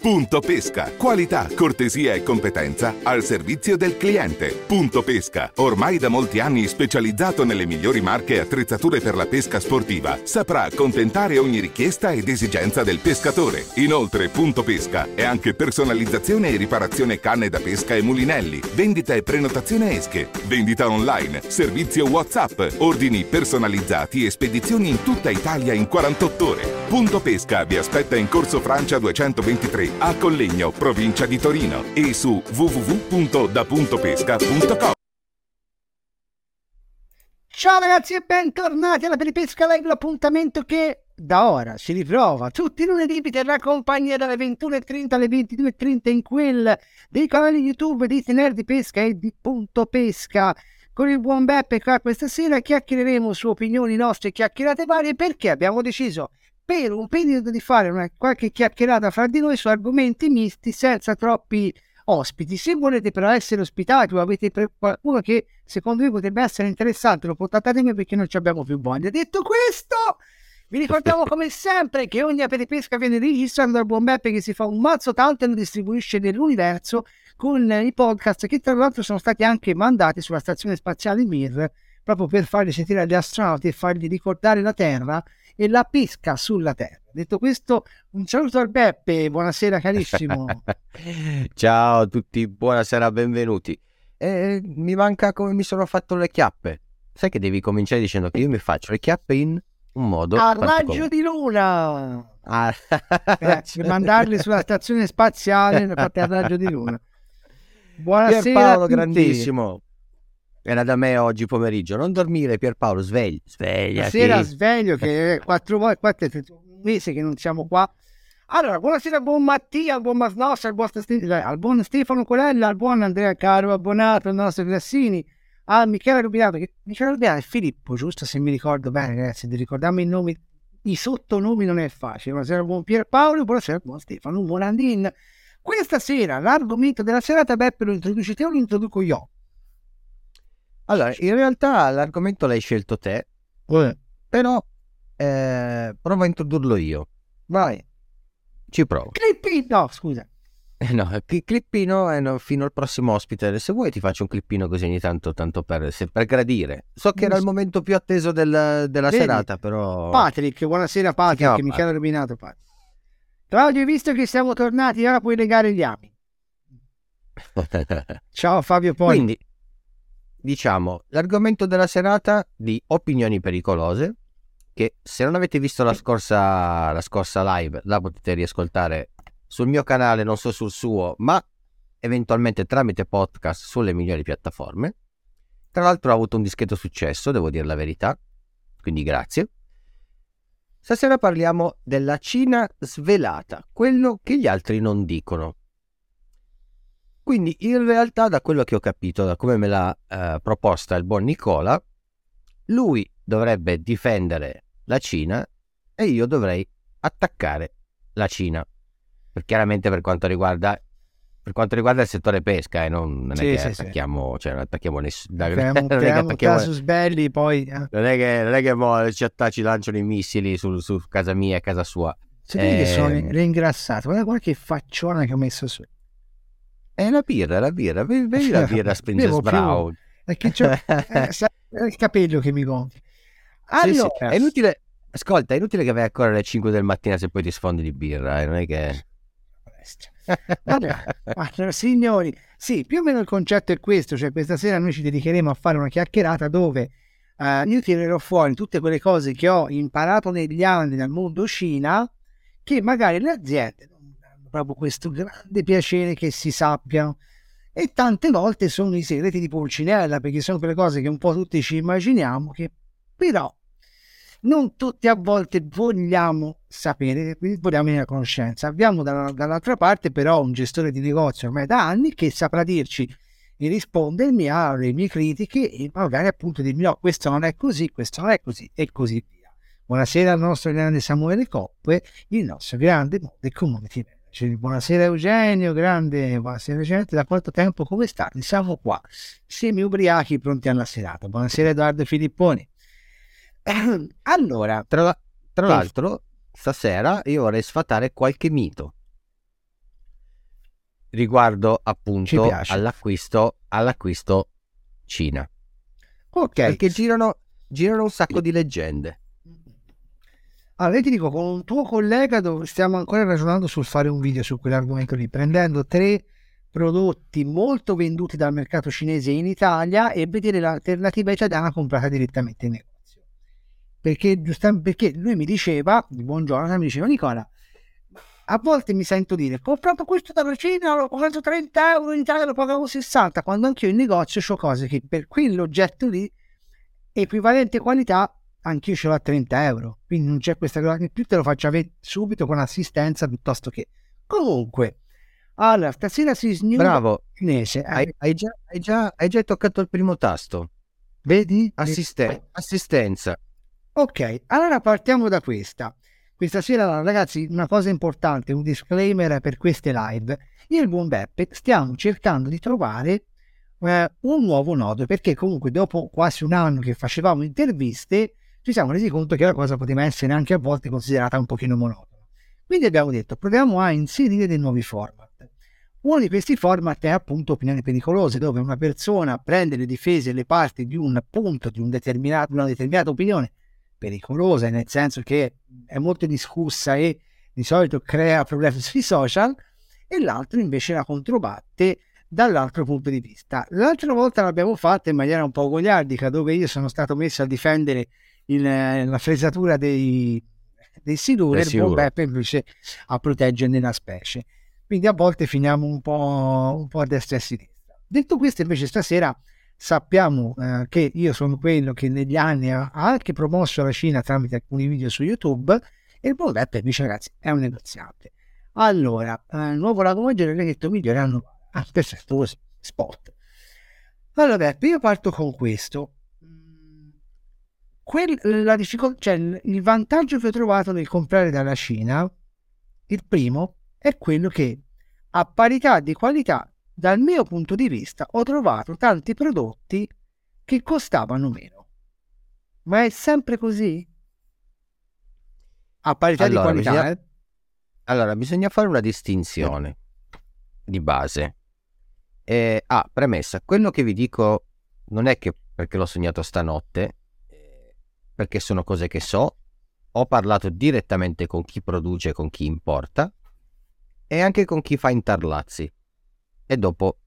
Punto Pesca. Qualità, cortesia e competenza al servizio del cliente. Punto Pesca. Ormai da molti anni specializzato nelle migliori marche e attrezzature per la pesca sportiva, saprà accontentare ogni richiesta ed esigenza del pescatore. Inoltre, Punto Pesca è anche personalizzazione e riparazione canne da pesca e mulinelli, vendita e prenotazione esche, vendita online, servizio WhatsApp, ordini personalizzati e spedizioni in tutta Italia in 48 ore. Punto Pesca vi aspetta in Corso Francia 223 a Collegno, provincia di Torino e su www.dapuntopesca.com. Ciao ragazzi e bentornati alla Peripesca Live, l'appuntamento che da ora si ritrova tutti i lunedì vi terrà compagnia dalle 21.30 alle 22.30 in quel dei canali YouTube di Tener di Pesca e di Punto Pesca. Con il buon Beppe qua questa sera chiacchiereremo su opinioni nostre, chiacchierate varie perché abbiamo deciso per un periodo di fare una qualche chiacchierata fra di noi su argomenti misti senza troppi ospiti. Se volete però essere ospitati o avete qualcuno che secondo voi potrebbe essere interessante, lo contattatemi perché non ci abbiamo più voglia. Detto questo, vi ricordiamo come sempre che ogni aperipesca viene registrata dal buon Beppe che si fa un mazzo tanto e lo distribuisce nell'universo con i podcast che tra l'altro sono stati anche mandati sulla stazione spaziale Mir proprio per farli sentire agli astronauti e fargli ricordare la Terra e la pesca sulla Terra. Detto questo, un saluto al Beppe, buonasera carissimo. Ciao a tutti, buonasera, benvenuti. Eh, mi manca come mi sono fatto le chiappe. Sai che devi cominciare dicendo che io mi faccio le chiappe in un modo... A raggio di luna! Ah. per mandarli sulla stazione spaziale a raggio di luna. Buonasera Pierpaolo, grandissimo. Era da me oggi pomeriggio. Non dormire, Pierpaolo, svegli. Svegliati. Sera sveglio che è quattro volte, un mese che non siamo qua. Allora, buonasera buon Mattia, buon Masnossa, al buon, al buon Stefano Colella, al buon Andrea Caro, abbonato, al nostro Grassini, a Michele Rubinato, che Michele Rubinato è Filippo, giusto se mi ricordo bene, ragazzi, di ricordarmi i nomi, i sottonomi non è facile. Buonasera buon Pierpaolo, buonasera buon Stefano, buon Andin. Questa sera l'argomento della serata, Beppe, lo introduci te o lo introduco io? Allora, in realtà l'argomento l'hai scelto te, eh. però eh, provo a introdurlo io. Vai. Ci provo. Clippino, scusa. Eh no, clippino eh, no, fino al prossimo ospite. Se vuoi ti faccio un clippino così ogni tanto, tanto per, se, per gradire. So che era il momento più atteso del, della Vedi? serata, però... Patrick, buonasera Patrick, mi chiama rovinato Patrick. Claudio, visto che siamo tornati, ora puoi legare gli ami. Ciao Fabio Poi. Quindi, diciamo, l'argomento della serata di opinioni pericolose, che se non avete visto la scorsa, la scorsa live, la potete riascoltare sul mio canale, non so sul suo, ma eventualmente tramite podcast sulle migliori piattaforme. Tra l'altro ha avuto un discreto successo, devo dire la verità, quindi grazie. Stasera parliamo della Cina svelata, quello che gli altri non dicono. Quindi in realtà da quello che ho capito, da come me l'ha eh, proposta il buon Nicola, lui dovrebbe difendere la Cina e io dovrei attaccare la Cina. Per, chiaramente per quanto riguarda per quanto riguarda il settore pesca, eh, non, non, sì, è che sì, attacchiamo, sì. Cioè, non attacchiamo nessuno. Creiamo, non è che casus belli, poi. Eh. Non è che, non è che mo, ci, ci, lanciano i missili su, su, casa mia e casa sua. Se vedi che sono ehm. ringrassato, guarda, guarda che facciona che ho messo su. È la birra, la birra, vedi la birra Springes Brown. Perché c'è eh, il capello che mi gonfia. Allora, sì, sì. È inutile, ascolta, è inutile che vai a correre alle 5 del mattino se poi ti sfondi di birra, eh? non è che... Allora, allora, signori, sì, più o meno il concetto è questo, cioè questa sera noi ci dedicheremo a fare una chiacchierata dove uh, io tirerò fuori tutte quelle cose che ho imparato negli anni dal mondo Cina che magari le aziende proprio questo grande piacere che si sappiano. E tante volte sono i segreti di Pulcinella, perché sono quelle cose che un po' tutti ci immaginiamo, che però non tutti a volte vogliamo sapere, vogliamo venire a conoscenza. Abbiamo dall'altra parte però un gestore di negozio ormai da anni che saprà dirci e rispondermi alle mie critiche e magari appunto dirmi no, questo non è così, questo non è così e così via. Buonasera al nostro grande Samuele Coppe, il nostro grande mode community manager. Buonasera Eugenio, grande, buonasera Eugenio, da quanto tempo, come state? Siamo qua, semi ubriachi pronti alla serata. Buonasera Edoardo Filipponi. Allora, tra, la, tra l'altro, stasera io vorrei sfatare qualche mito. riguardo appunto all'acquisto, all'acquisto Cina. Ok. Perché girano, girano un sacco di leggende. Allora, io ti dico, con un tuo collega dove stiamo ancora ragionando sul fare un video su quell'argomento lì, prendendo tre prodotti molto venduti dal mercato cinese in Italia e vedere l'alternativa italiana comprata direttamente in negozio. Perché, perché lui mi diceva, di buongiorno, mi diceva Nicola, a volte mi sento dire, comprato questo dalla Cina, l'ho pagato 30 euro, in Italia lo pagavo 60, quando anch'io in negozio ho cose che per quell'oggetto lì, equivalente qualità, anch'io ce l'ho a 30 euro, quindi non c'è questa cosa che più te lo faccio avere subito con assistenza piuttosto che... Comunque, allora, stasera si snuda Bravo, cinese, eh, hai, hai già, hai già- hai già toccato il primo tasto. vedi? Assiste- assistenza. Ok, allora partiamo da questa. Questa sera, ragazzi, una cosa importante, un disclaimer per queste live. Io e il buon Beppe stiamo cercando di trovare eh, un nuovo nodo, perché comunque dopo quasi un anno che facevamo interviste, ci siamo resi conto che la cosa poteva essere anche a volte considerata un pochino monotona. Quindi abbiamo detto, proviamo a inserire dei nuovi format. Uno di questi format è appunto opinioni pericolose, dove una persona prende le difese e le parti di un punto, di un una determinata opinione pericolosa, nel senso che è molto discussa e di solito crea problemi sui social, e l'altro invece la controbatte dall'altro punto di vista. L'altra volta l'abbiamo fatta in maniera un po' goliardica, dove io sono stato messo a difendere il- la fresatura dei, dei siluri, Dei e il buon. Beppe invece a proteggerne la specie. Quindi a volte finiamo un po', un po' a destra e a sinistra. Detto questo, invece, stasera sappiamo eh, che io sono quello che negli anni ha anche promosso la Cina tramite alcuni video su YouTube e il buon Beppe invece, ragazzi, è un negoziante. Allora, eh, nuovo lago maggiore, detto migliore anno. Ah, perfetto, così, spot. Allora, Beppe, io parto con questo. Quel- la difficol- cioè, il vantaggio che ho trovato nel comprare dalla Cina, il primo, è quello che a parità di qualità, dal mio punto di vista, ho trovato tanti prodotti che costavano meno. Ma è sempre così? A parità Allora, di qualità, bisogna- eh? Allora, bisogna fare una distinzione di base. Eh, ah, premessa, quello che vi dico non è che perché l'ho sognato stanotte, perché sono cose che so, ho parlato direttamente con chi produce, con chi importa e anche con chi fa intarlazzi. E dopo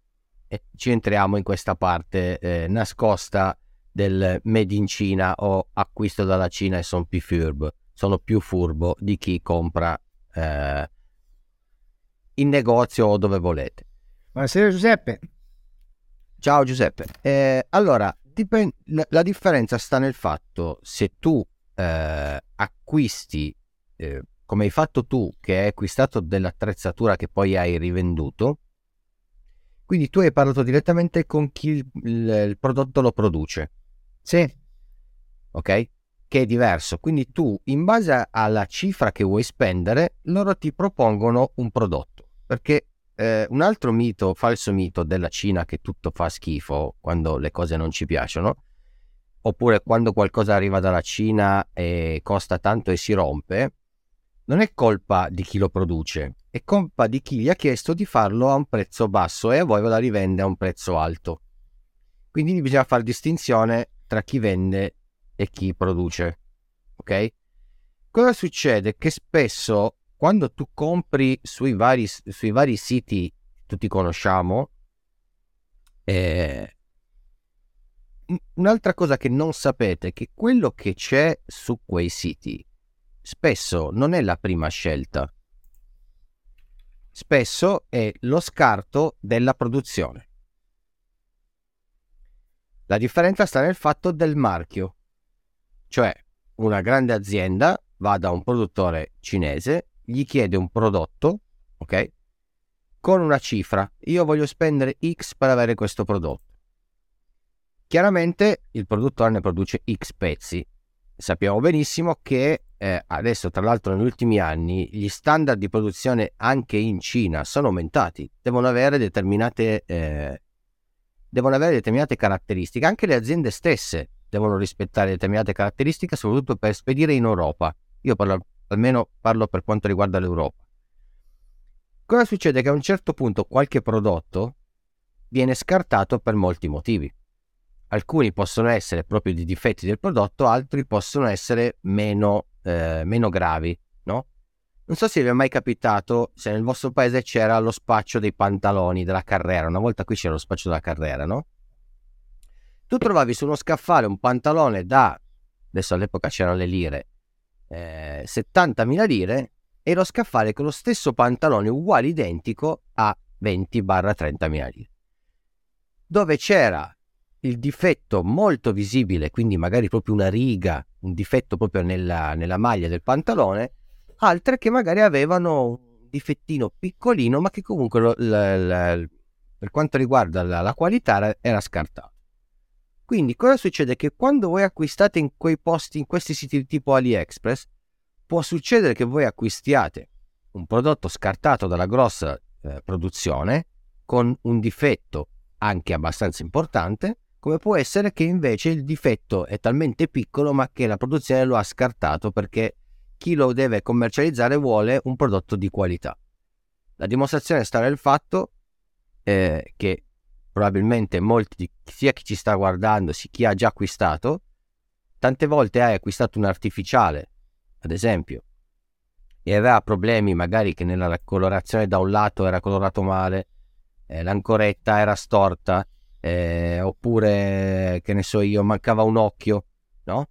eh, ci entriamo in questa parte eh, nascosta del made in Cina o acquisto dalla Cina e sono più furbo, sono più furbo di chi compra eh, in negozio o dove volete. Buonasera Giuseppe. Ciao Giuseppe. Eh, allora, dipen- la, la differenza sta nel fatto se tu eh, acquisti, eh, come hai fatto tu, che hai acquistato dell'attrezzatura che poi hai rivenduto, quindi tu hai parlato direttamente con chi il, il- il prodotto lo produce, Sì, ok? Che è diverso. Quindi tu, in base alla cifra che vuoi spendere, loro ti propongono un prodotto. Perché eh, un altro mito, falso mito della Cina che tutto fa schifo quando le cose non ci piacciono, oppure quando qualcosa arriva dalla Cina e costa tanto e si rompe, non è colpa di chi lo produce, è colpa di chi gli ha chiesto di farlo a un prezzo basso e a voi ve la rivende a un prezzo alto. Quindi bisogna fare distinzione tra chi vende e chi produce. Ok? Cosa succede? Che spesso quando tu compri sui vari, sui vari siti tutti conosciamo, eh, un- un'altra cosa che non sapete è che quello che c'è su quei siti spesso non è la prima scelta. Spesso è lo scarto della produzione. La differenza sta nel fatto del marchio. Cioè, una grande azienda va da un produttore cinese, gli chiede un prodotto, ok? Con una cifra. Io voglio spendere X per avere questo prodotto. Chiaramente il produttore ne produce X pezzi. Sappiamo benissimo che eh, adesso, tra l'altro, negli ultimi anni, gli standard di produzione anche in Cina sono aumentati. Devono avere determinate, eh, devono avere determinate caratteristiche. Anche le aziende stesse devono rispettare determinate caratteristiche, soprattutto per spedire in Europa. Io parlo, almeno parlo per quanto riguarda l'Europa. cosa succede? Che a un certo punto qualche prodotto viene scartato per molti motivi. Alcuni possono essere proprio di difetti del prodotto, altri possono essere meno, eh, meno gravi, no? Non so se vi è mai capitato se nel vostro paese c'era lo spaccio dei pantaloni della carrera. Una volta qui c'era lo spaccio della carrera, no? Tu trovavi su uno scaffale un pantalone da, adesso all'epoca c'erano le lire, eh, 70.000 lire e lo scaffale con lo stesso pantalone uguale identico a 20-30.000 lire. Dove c'era il difetto molto visibile, quindi magari proprio una riga, un difetto proprio nella, nella maglia del pantalone, altre che magari avevano un difettino piccolino, ma che comunque lo, la, la, per quanto riguarda la, la qualità era scartato. Quindi cosa succede? Che quando voi acquistate in quei posti, in questi siti tipo AliExpress, può succedere che voi acquistiate un prodotto scartato dalla grossa eh, produzione con un difetto anche abbastanza importante come può essere che invece il difetto è talmente piccolo ma che la produzione lo ha scartato perché chi lo deve commercializzare vuole un prodotto di qualità. La dimostrazione sta nel fatto eh, che probabilmente molti, sia chi ci sta guardando, sia chi ha già acquistato, tante volte hai acquistato un artificiale, ad esempio, e aveva problemi magari che nella colorazione da un lato era colorato male, eh, l'ancoretta era storta, eh, oppure che ne so io, mancava un occhio, no?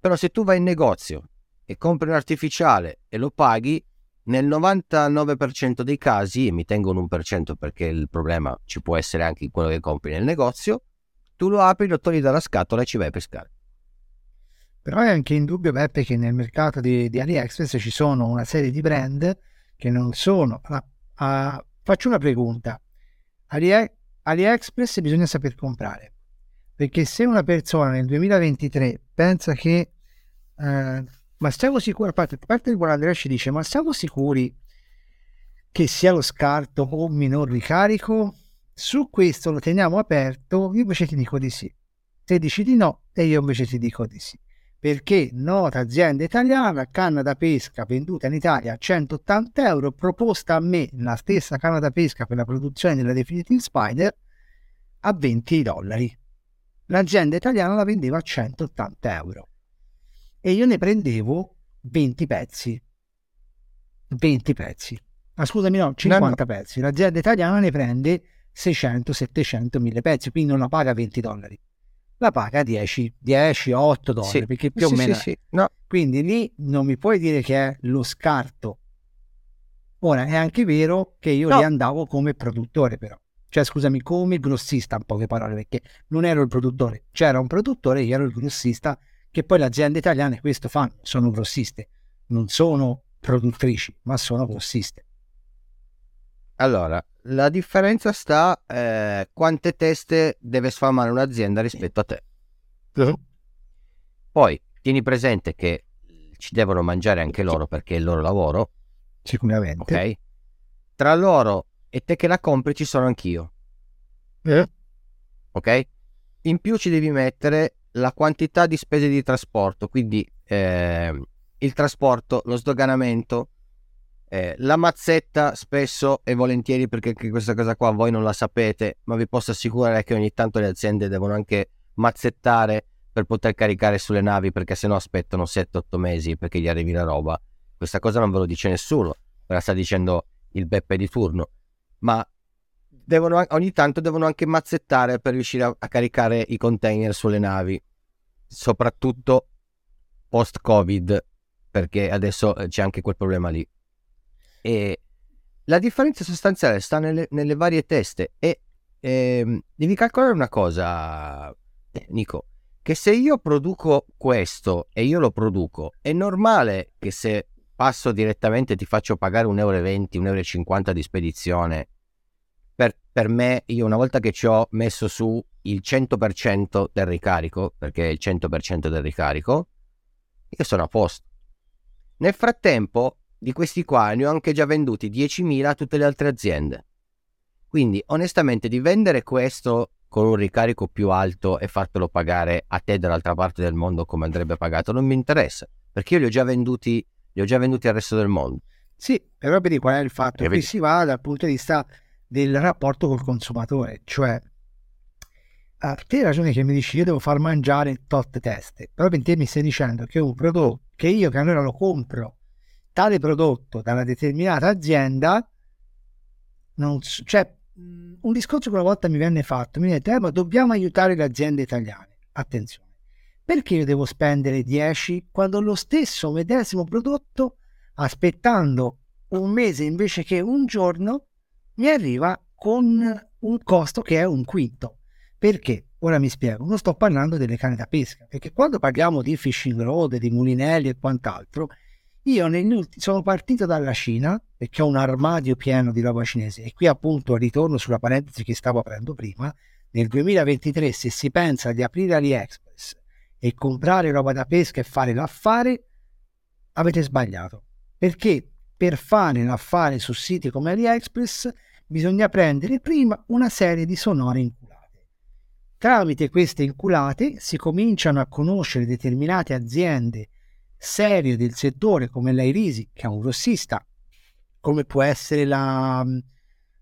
Però se tu vai in negozio e compri un artificiale e lo paghi, nel 99% dei casi, e mi tengo un 1% perché il problema ci può essere anche in quello che compri nel negozio, tu lo apri, lo togli dalla scatola e ci vai a pescare. Però è anche indubbio, Beppe, che nel mercato di, di AliExpress ci sono una serie di brand che non sono... Ah, ah, faccio una pregunta. AliExpress AliExpress bisogna saper comprare. Perché se una persona nel 2023 pensa che, eh, ma siamo sicuri, a parte, a parte il buon Andrea ci dice, ma siamo sicuri che sia lo scarto o minor ricarico? Su questo lo teniamo aperto, io invece ti dico di sì. Te dici di no e io invece ti dico di sì. Perché nota azienda italiana, canna da pesca venduta in Italia a 180 euro, proposta a me la stessa canna da pesca per la produzione della Definitive Spider a 20 dollari. L'azienda italiana la vendeva a 180 euro e io ne prendevo 20 pezzi. 20 pezzi. Ma scusami, no, 50 no, no. pezzi. L'azienda italiana ne prende 600, 700, 1000 pezzi, quindi non la paga 20 dollari. La paga 10, 10 8 dollari, sì. perché più sì, o meno... Sì, no. Quindi lì non mi puoi dire che è lo scarto. Ora, è anche vero che io no. lì andavo come produttore, però cioè scusami, come grossista in poche parole, perché non ero il produttore, c'era un produttore, io ero il grossista, che poi le aziende italiane questo fanno, sono grossiste, non sono produttrici, ma sono grossiste. Allora, la differenza sta eh, quante teste deve sfamare un'azienda rispetto a te. Uh-huh. Poi tieni presente che ci devono mangiare anche loro perché è il loro lavoro. Sicuramente. Ok. Tra loro e te che la compri ci sono anch'io. Eh? Ok? In più ci devi mettere la quantità di spese di trasporto, quindi eh, il trasporto, lo sdoganamento, eh, la mazzetta spesso e volentieri perché questa cosa qua voi non la sapete, ma vi posso assicurare che ogni tanto le aziende devono anche mazzettare per poter caricare sulle navi perché sennò aspettano 7-8 mesi perché gli arrivi la roba. Questa cosa non ve lo dice nessuno, ve la sta dicendo il Beppe di turno ma devono, ogni tanto devono anche mazzettare per riuscire a, a caricare i container sulle navi, soprattutto post-Covid, perché adesso eh, c'è anche quel problema lì. E la differenza sostanziale sta nelle, nelle varie teste e eh, devi calcolare una cosa, Nico, che se io produco questo e io lo produco, è normale che se passo direttamente ti faccio pagare 1,20 euro, 1,50 euro di spedizione per, per me, io una volta che ci ho messo su il 100% del ricarico, perché è il 100% del ricarico, io sono a posto. Nel frattempo, di questi qua ne ho anche già venduti 10.000 a tutte le altre aziende. Quindi, onestamente, di vendere questo con un ricarico più alto e fartelo pagare a te dall'altra parte del mondo come andrebbe pagato non mi interessa, perché io li ho già venduti, li ho già venduti al resto del mondo. Sì, però vedi qual è il fatto? Vedi. si va dal punto di vista del rapporto col consumatore, cioè a te hai ragione che mi dici io devo far mangiare tot teste, però per te mi stai dicendo che un prodotto che io che allora lo compro, tale prodotto da una determinata azienda, non s- cioè mh, un discorso che una volta mi venne fatto, mi detto, eh, ma dobbiamo aiutare le aziende italiane. Attenzione, perché io devo spendere 10 quando lo stesso medesimo prodotto, aspettando un mese invece che un giorno, mi arriva con un costo che è un quinto. Perché? Ora mi spiego, non sto parlando delle canne da pesca, perché quando parliamo di fishing rod, di mulinelli e quant'altro, io ultimi sono partito dalla Cina perché ho un armadio pieno di roba cinese e qui appunto ritorno sulla parentesi che stavo aprendo prima. Nel 2023 se si pensa di aprire AliExpress e comprare roba da pesca e fare l'affare, avete sbagliato. Perché per fare l'affare su siti come AliExpress bisogna prendere prima una serie di sonore inculate. Tramite queste inculate si cominciano a conoscere determinate aziende serie del settore come l'Airisi, che è un grossista, come può essere la...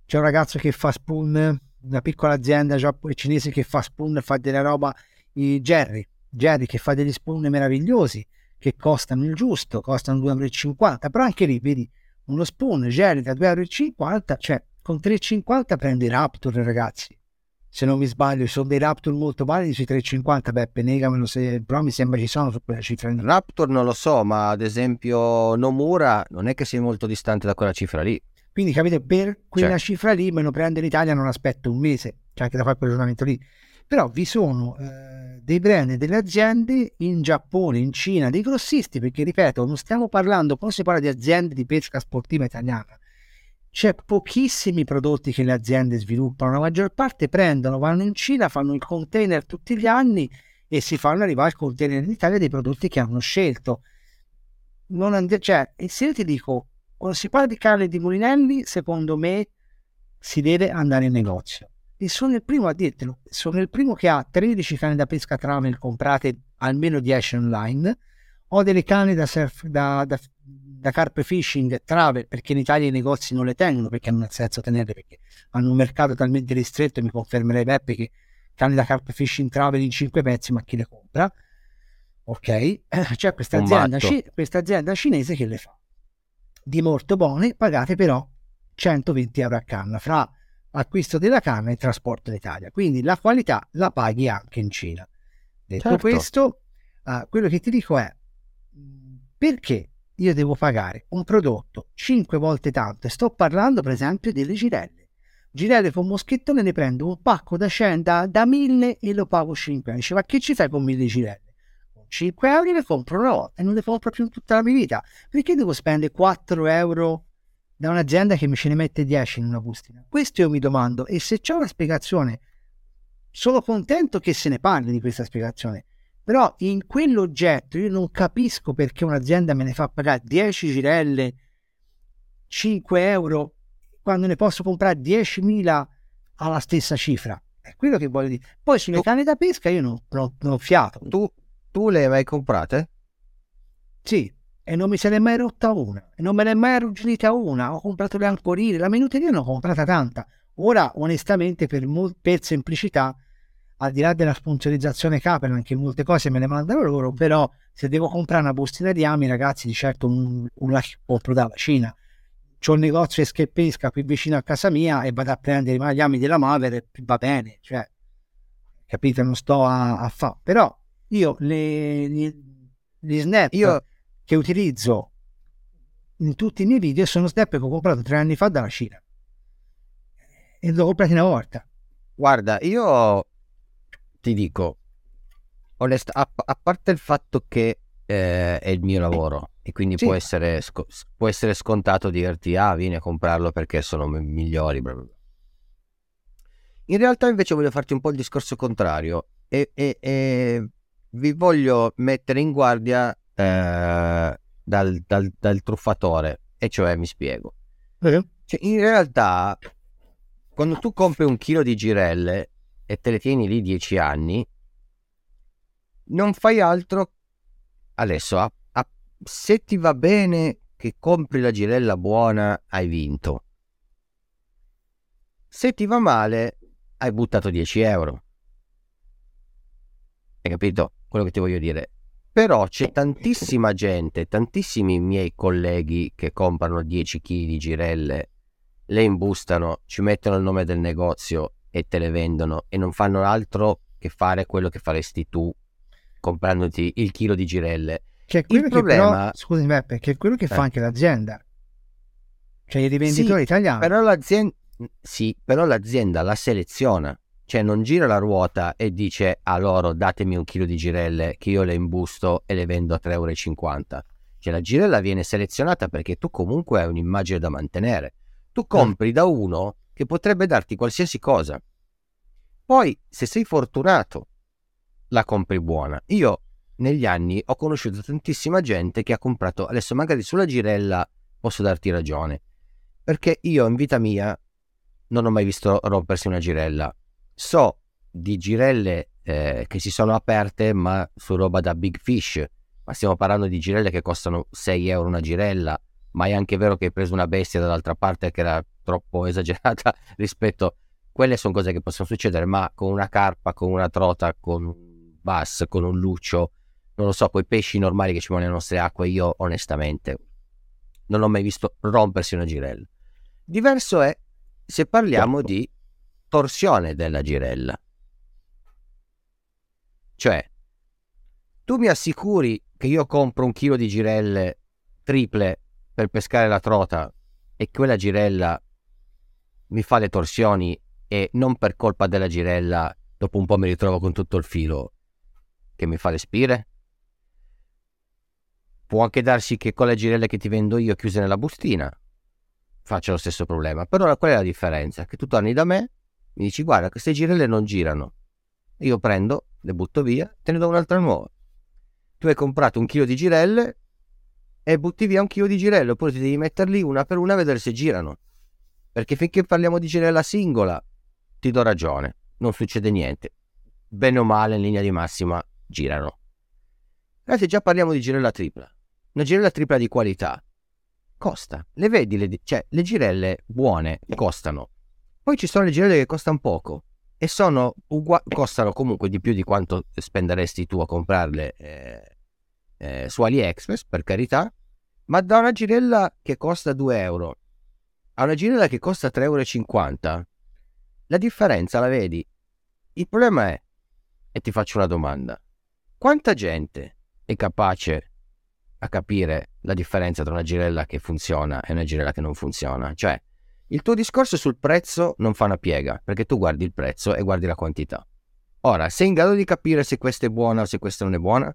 c'è un ragazzo che fa spoon, una piccola azienda cinese che fa spoon, fa della roba, Jerry, Jerry che fa degli spoon meravigliosi, che costano il giusto, costano 2,50 euro, però anche lì, vedi, uno spoon Jerry da 2,50 euro, cioè con 3,50 prendi Raptor ragazzi, se non mi sbaglio, sono dei Raptor molto validi sui 3,50, Beppe, negamelo se, però mi sembra ci sono su quella cifra. Raptor non lo so, ma ad esempio Nomura non è che sia molto distante da quella cifra lì. Quindi capite, per quella Cioè. cifra lì me lo prendo in Italia non aspetto un mese, c'è anche da fare quel ragionamento lì. Però vi sono eh, dei brand e delle aziende in Giappone, in Cina, dei grossisti, perché ripeto, non stiamo parlando, quando si parla di aziende di pesca sportiva italiana, c'è pochissimi prodotti che le aziende sviluppano, la maggior parte prendono, vanno in Cina, fanno il container tutti gli anni e si fanno arrivare il container in Italia dei prodotti che hanno scelto. Non and- cioè, e se io ti dico, quando si parla di carne di mulinelli, secondo me si deve andare in negozio. E sono il primo a dirtelo, sono il primo che ha 13 canne da pesca travel comprate almeno 10 online, ho delle canne da, surf, da, da, da carpe fishing travel perché in Italia i negozi non le tengono perché non ha senso tenerle perché hanno un mercato talmente ristretto e mi confermerei Beppe che canne da carpe fishing travel in 5 pezzi ma chi le compra? Ok, c'è questa azienda, questa azienda cinese che le fa. Di molto buone, pagate però 120 euro a canna fra acquisto della canna e trasporto in Italia. Quindi la qualità la paghi anche in Cina. Detto Certo. questo, eh, quello che ti dico è perché io devo pagare un prodotto 5 volte tanto? Sto parlando per esempio delle girelle. Girelle con moschettone ne prendo un pacco da 100 da, da 1000 e lo pago 5 euro. Dice, ma che ci fai con 1000 girelle? Con 5 euro le compro una volta e non le compro più in tutta la mia vita. Perché devo spendere 4 euro da un'azienda che mi ce ne mette 10 in una bustina? Questo io mi domando e se c'è una spiegazione, sono contento che se ne parli di questa spiegazione. Però in quell'oggetto io non capisco perché un'azienda me ne fa pagare 10 girelle 5 euro quando ne posso comprare 10.000 alla stessa cifra. È quello che voglio dire. Poi sulle Tu- canne da pesca io non, non, non ho fiato. Tu, tu le hai mai comprate? Sì, e non mi se n'è mai rotta una, e non me ne è mai arrugginita una. Ho comprato le ancorine, la minuteria ne ho comprata tanta. Ora, onestamente, per, mol- per semplicità, al di là della sponsorizzazione Capernaum, che molte cose me le mandano loro, però se devo comprare una bustina di ami, ragazzi, di certo un, un la compro dalla Cina. C'ho un negozio esca e pesca qui vicino a casa mia e vado a prendere i ami della Maver e va bene, cioè, capite, non sto a, a fare. Però io le, gli, gli snap Io, che utilizzo in tutti i miei video sono snap che ho comprato tre anni fa dalla Cina e li ho comprati una volta. guarda, io ti dico, onest- a, a parte il fatto che eh, è il mio lavoro e quindi Sì. può, essere sco- può essere scontato dirti, ah, vieni a comprarlo perché sono mi- migliori. bla bla. In realtà invece voglio farti un po' il discorso contrario e, e- e vi voglio mettere in guardia eh, dal, dal- dal truffatore, e cioè mi spiego. Cioè, in realtà, quando tu compri un chilo di girelle e te le tieni lì 10 anni, non fai altro adesso. a- a- se ti va bene, che compri la girella buona hai vinto. Se ti va male hai buttato 10 euro. Hai capito quello che ti voglio dire? Però c'è tantissima gente, tantissimi miei colleghi che comprano 10 kg di girelle, le imbustano, ci mettono il nome del negozio e te le vendono e non fanno altro che fare quello che faresti tu comprandoti il chilo di girelle. Che è quello il che problema... però, scusami Beppe, che è quello che eh. fa anche l'azienda. Cioè i rivenditori sì, italiani. Però l'azienda, sì, però l'azienda la seleziona. Cioè non gira la ruota e dice a loro datemi un chilo di girelle che io le imbusto e le vendo a 3,50 euro. Cioè la girella viene selezionata perché tu comunque hai un'immagine da mantenere. Tu compri mm. da uno che potrebbe darti qualsiasi cosa. Poi, se sei fortunato, la compri buona. Io negli anni ho conosciuto tantissima gente che ha comprato, adesso magari sulla girella posso darti ragione, perché io in vita mia non ho mai visto rompersi una girella so di girelle eh, che si sono aperte ma su roba da big fish. Ma stiamo parlando di girelle che costano 6 euro una girella. Ma è anche vero che hai preso una bestia dall'altra parte che era troppo esagerata rispetto quelle sono cose che possono succedere ma con una carpa con una trota con un bass con un luccio non lo so con i pesci normali che ci vogliono nelle nostre acque io onestamente non ho mai visto rompersi una girella. Diverso è se parliamo certo. di torsione della girella. Cioè, tu mi assicuri che io compro un chilo di girelle triple per pescare la trota e quella girella mi fa le torsioni e non per colpa della girella dopo un po' mi ritrovo con tutto il filo che mi fa le spire? Può anche darsi che con le girelle che ti vendo io chiuse nella bustina faccia lo stesso problema. Però qual è la differenza? Che tu torni da me mi dici guarda queste girelle non girano. Io prendo, le butto via, te ne do un'altra nuova. Tu hai comprato un chilo di girelle e butti via un chilo di girelle, oppure ti devi metterli una per una a vedere se girano. Perché finché parliamo di girella singola, ti do ragione, non succede niente. Bene o male, in linea di massima, girano. Ragazzi, già parliamo di girella tripla. Una girella tripla di qualità. Costa. Le vedi, le, cioè, le girelle buone costano poi ci sono le girelle che costano poco e sono uguali, costano comunque di più di quanto spenderesti tu a comprarle eh, eh, su AliExpress, per carità, ma da una girella che costa 2 euro a una girella che costa 3,50 euro, la differenza la vedi. Il problema è, e ti faccio una domanda, quanta gente è capace a capire la differenza tra una girella che funziona e una girella che non funziona? Cioè, il tuo discorso sul prezzo non fa una piega, perché tu guardi il prezzo e guardi la quantità. Ora, sei in grado di capire se questa è buona o se questa non è buona?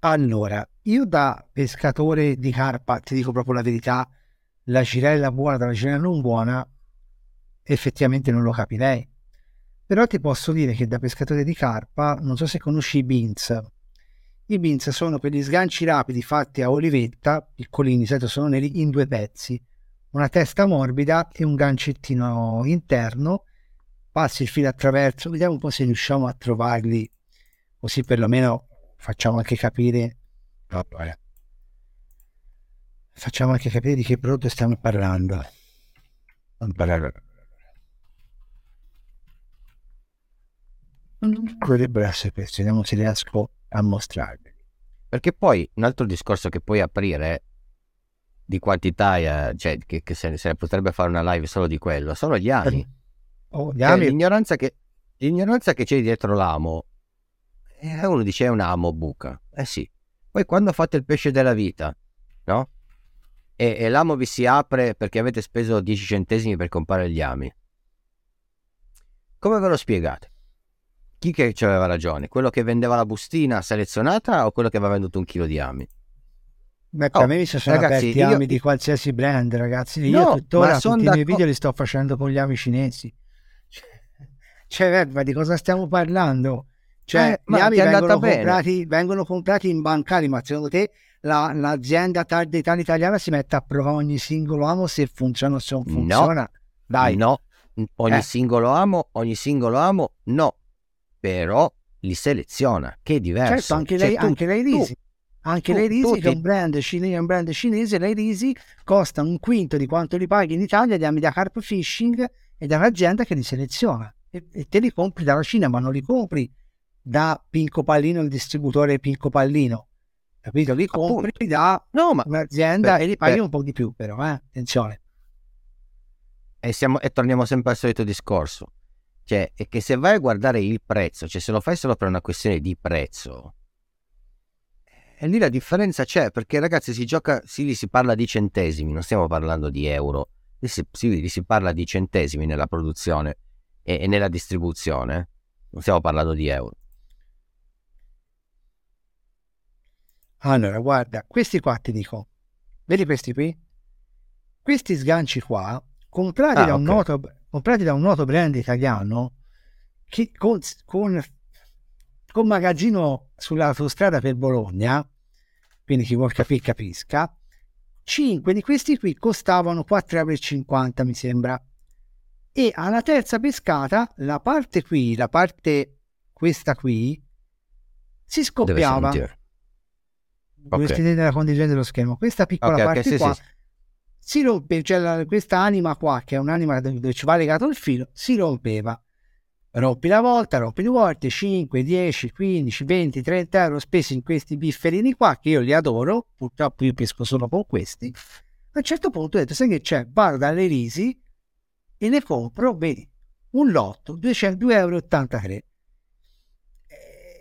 Allora, io da pescatore di carpa ti dico proprio la verità, la girella buona dalla girella non buona effettivamente non lo capirei. Però ti posso dire che da pescatore di carpa, non so se conosci i beans. I beans sono quegli sganci rapidi fatti a olivetta, piccolini, di solito sono neri, in due pezzi una testa morbida e un gancettino interno, passi il filo attraverso, vediamo un po' se riusciamo a trovarli, così perlomeno facciamo anche capire, vabbè, facciamo anche capire di che prodotto stiamo parlando. Dovrebbero essere questi, vediamo se riesco a mostrarvi. Perché poi un altro discorso che puoi aprire di quantità, eh, cioè che, che se, se, ne potrebbe fare una live solo di quello, sono gli ami. Oh, gli cioè, ami. l'ignoranza, che, l'ignoranza che c'è dietro l'amo, eh, uno dice è un amo buca, eh sì. Poi quando fate il pesce della vita, no? E, e l'amo vi si apre perché avete speso 10 centesimi per comprare gli ami. Come ve lo spiegate? Chi che aveva ragione? Quello che vendeva la bustina selezionata o quello che aveva venduto un chilo di ami? Beh, per oh, me mi sono ragazzi, aperti io... ami di qualsiasi brand, ragazzi. Io no, tuttora tutti i miei video li sto facendo con gli ami cinesi. Cioè, ma di cosa stiamo parlando? Cioè, eh, gli ami vengono comprati, vengono comprati, in bancari, ma secondo te la, l'azienda targetale italiana si mette a provare ogni singolo amo se funziona o se non funziona? No, Dai. No, ogni eh. singolo amo, ogni singolo amo, no. Però li seleziona, che è diverso. Certo, anche cioè, lei, tu, anche lei tu, Anche le Risi, che è un brand, cinese, un brand cinese, le Risi costano un quinto di quanto li paghi in Italia da da Carp Fishing e da un'azienda che li seleziona e, e te li compri dalla Cina, ma non li compri da Pinco Pallino, il distributore Pinco Pallino, capito? Li compri Appunto. da No, ma un'azienda Beh, e li paghi beh. un po' di più, però, eh? attenzione. e, siamo- e torniamo sempre al solito discorso. Cioè, è che se vai a guardare il prezzo, cioè se lo fai solo per una questione di prezzo, e lì la differenza c'è, perché ragazzi si gioca, sì, lì si parla di centesimi, non stiamo parlando di euro, lì si, sì, lì si parla di centesimi nella produzione e, e nella distribuzione, non stiamo parlando di euro. Allora, guarda, questi qua ti dico, vedi questi qui? Questi sganci qua, comprati, Ah, da, un ok. noto, comprati da un noto brand italiano, che con, con, con magazzino sull'autostrada per Bologna, quindi chi vuol capire capisca, 5 di questi qui costavano 4,50 euro mi sembra. E alla terza pescata, la parte qui, la parte questa qui, si scoppiava. Dovresti Ok. vedere la condivisione dello schermo. Questa piccola Ok, ok, parte sì, qua sì. si rompe, cioè la- questa anima qua, che è un'anima dove ci va legato il filo, si rompeva. Rompi una volta, rompi due volte, 5, 10, 15, 20, 30 euro spesi in questi bifferini qua, che io li adoro, purtroppo io pesco solo con questi. A un certo punto ho detto, sai che c'è? Vado dalle Risi e ne compro, vedi, un lotto, 200 2,83 euro.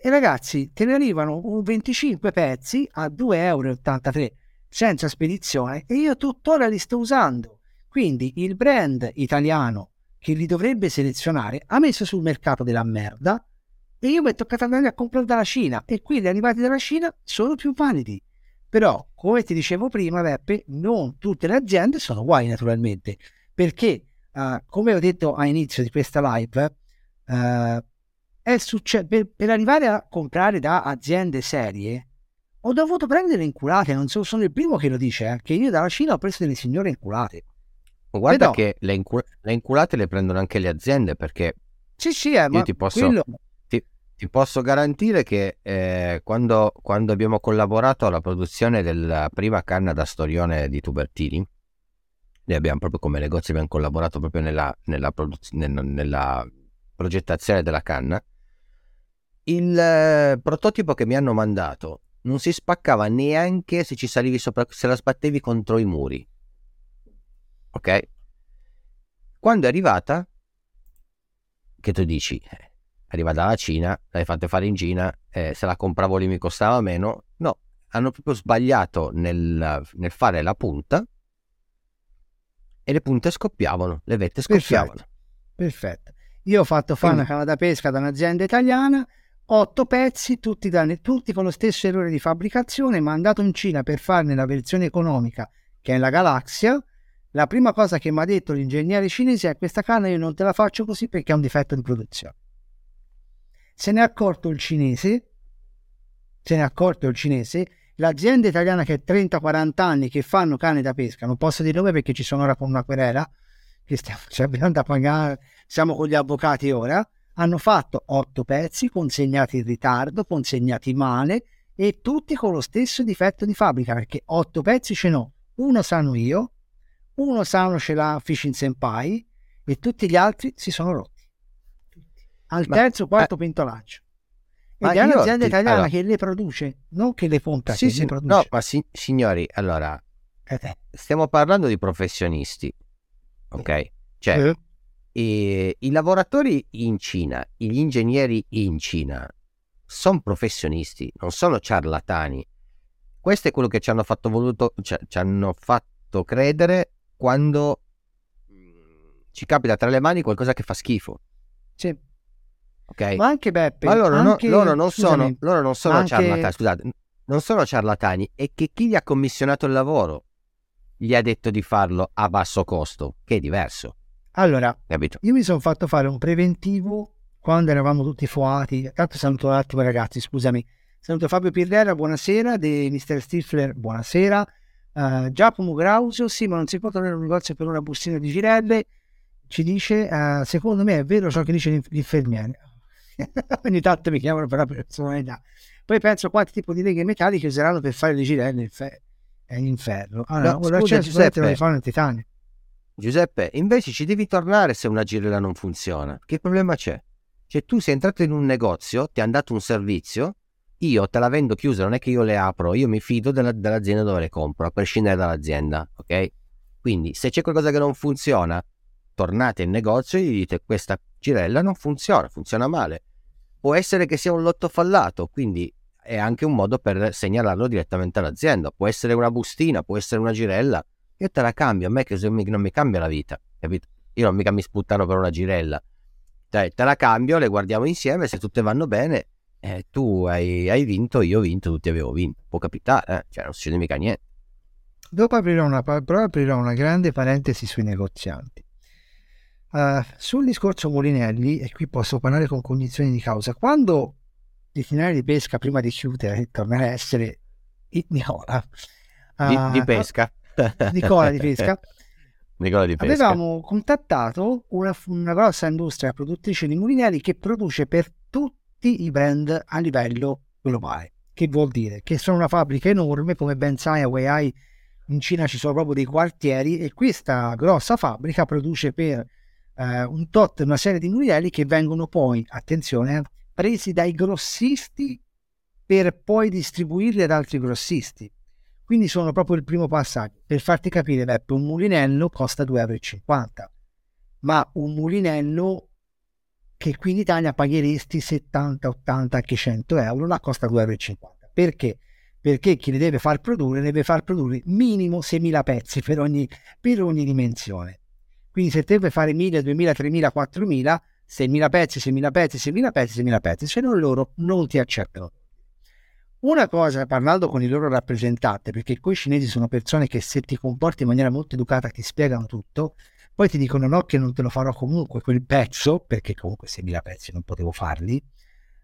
E ragazzi, te ne arrivano un 25 pezzi a 2,83 euro senza spedizione e io tuttora li sto usando. Quindi il brand italiano che li dovrebbe selezionare ha messo sul mercato della merda e io mi è toccato andare a comprare dalla Cina e quelli arrivati dalla Cina sono più validi. Però, come ti dicevo prima, Beppe, non tutte le aziende sono uguali naturalmente, perché, eh, come ho detto a inizio di questa live, è succe- per, per arrivare a comprare da aziende serie ho dovuto prendere inculate, non so, sono il primo che lo dice, eh, che io dalla Cina ho preso delle signore inculate. Guarda Però- che le, incu- le inculate le prendono anche le aziende perché Sì, sì, eh, ma ti posso- quello... ti posso garantire che eh, quando, quando abbiamo collaborato alla produzione della prima canna da storione di Tubertini, noi abbiamo proprio come negozio abbiamo collaborato proprio nella, nella, produz- nel- nella progettazione della canna, il eh, prototipo che mi hanno mandato non si spaccava neanche se ci salivi sopra, se la sbattevi contro i muri. Ok? Quando è arrivata, che tu dici, eh, arriva dalla Cina, l'hai fatta fare in Cina, eh, se la compravo lì mi costava meno. No, hanno proprio sbagliato nel, nel fare la punta e le punte scoppiavano, le vette scoppiavano. Perfetto. Io ho fatto fare una canna da pesca da un'azienda italiana, otto pezzi, tutti, da- tutti con lo stesso errore di fabbricazione, mandato in Cina per farne la versione economica, che è la Galaxia. La prima cosa che mi ha detto l'ingegnere cinese è questa canna io non te la faccio così perché è un difetto di produzione. Se ne è accorto il cinese, se ne è accorto il cinese, l'azienda italiana che ha 30-40 anni che fanno canne da pesca, non posso dire nome perché ci sono ora con una querela, che stiamo, ci abbiamo da pagare, siamo con gli avvocati ora, hanno fatto otto pezzi consegnati in ritardo, consegnati male e tutti con lo stesso difetto di fabbrica perché otto pezzi ce n'ho, uno sano io, uno sano ce l'ha Fishing Senpai e tutti gli altri si sono rotti. Al Ma- terzo, quarto pentolaggio. ma Ed è un'azienda ti- italiana allora- che le produce, non che le compra, Sì, che sì, le no, ma si- signori, allora, Eh, eh. stiamo parlando di professionisti, ok? Cioè, Eh, i, i lavoratori in Cina, gli ingegneri in Cina, sono professionisti, non sono ciarlatani. Questo è quello che ci hanno fatto, voluto, ci, ci hanno fatto credere quando mm, ci capita tra le mani qualcosa che fa schifo, sì. ok? Ma anche Beppe, Ma loro, no- anche- loro non sono, scusami, loro non sono anche- ciarlatani, scusate, non sono ciarlatani, è che chi gli ha commissionato il lavoro gli ha detto di farlo a basso costo, che è diverso, Allora, capito? io mi sono fatto fare un preventivo quando eravamo tutti fuati. Tanto saluto un attimo ragazzi, scusami. Saluto Fabio Pirrera, buonasera, di Mr. Stifler, buonasera. Eh, Giacomo Grausio, sì, ma non si può tornare a un negozio per una bustina di girelle. Ci dice, eh, secondo me è vero ciò che dice l'inf- l'infermiere. Ogni tanto mi chiamano per la personalità. Poi penso quanti tipi di leghe metalliche useranno per fare le girelle in, fe- in ferro. Allora, No, ora scusa, Giuseppe. le fanno in titanio. Giuseppe, invece ci devi tornare se una girella non funziona. Che problema c'è? Cioè tu sei entrato in un negozio, ti hanno dato un servizio, io te la vendo chiusa, non è che io le apro, io mi fido della- dell'azienda dove le compro, a prescindere dall'azienda, ok? Quindi se c'è qualcosa che non funziona, tornate in negozio e gli dite questa girella non funziona, funziona male. Può essere che sia un lotto fallato, quindi è anche un modo per segnalarlo direttamente all'azienda. Può essere una bustina, può essere una girella. Io te la cambio, a me che non mi cambia la vita, capito? Io non mica mi sputtano per una girella. Dai, te la cambio, le guardiamo insieme, se tutte vanno bene, eh, tu hai, hai vinto, io ho vinto, tutti abbiamo vinto. Può capitare, eh? cioè non succede mica niente. Dopo aprirò una, però aprirò una grande parentesi sui negozianti. Eh, sul discorso Molinelli, e qui posso parlare con cognizione di causa, quando l'itinerari di pesca prima di chiudere tornare a essere Nicola, Di, eh, di pesca. Nicola di pesca, Nicola di pesca. avevamo contattato una, una grossa industria produttrice di mulinelli che produce per tutti i brand a livello globale. Che vuol dire? Che sono una fabbrica enorme, come ben sai a Weihai in Cina ci sono proprio dei quartieri e questa grossa fabbrica produce per eh, un tot una serie di mulinelli che vengono poi, attenzione, eh, presi dai grossisti per poi distribuirli ad altri grossisti. Quindi sono proprio il primo passaggio. Per farti capire, Beppe, un mulinello costa 2,50 euro, ma un mulinello che qui in Italia pagheresti 70, 80, anche 100 euro, la costa 2,50 euro. Perché? Perché chi le deve far produrre deve far produrre minimo 6.000 pezzi per ogni, per ogni dimensione. Quindi se te vuoi fare 1.000, 2.000, 3.000, 4.000, 6.000 pezzi, 6.000 pezzi, 6.000 pezzi, 6.000 pezzi, se no loro non ti accettano. Una cosa, parlando con il loro rappresentante, perché quei cinesi sono persone che se ti comporti in maniera molto educata ti spiegano tutto, poi ti dicono no che non te lo farò comunque quel pezzo, perché comunque 6.000 pezzi non potevo farli,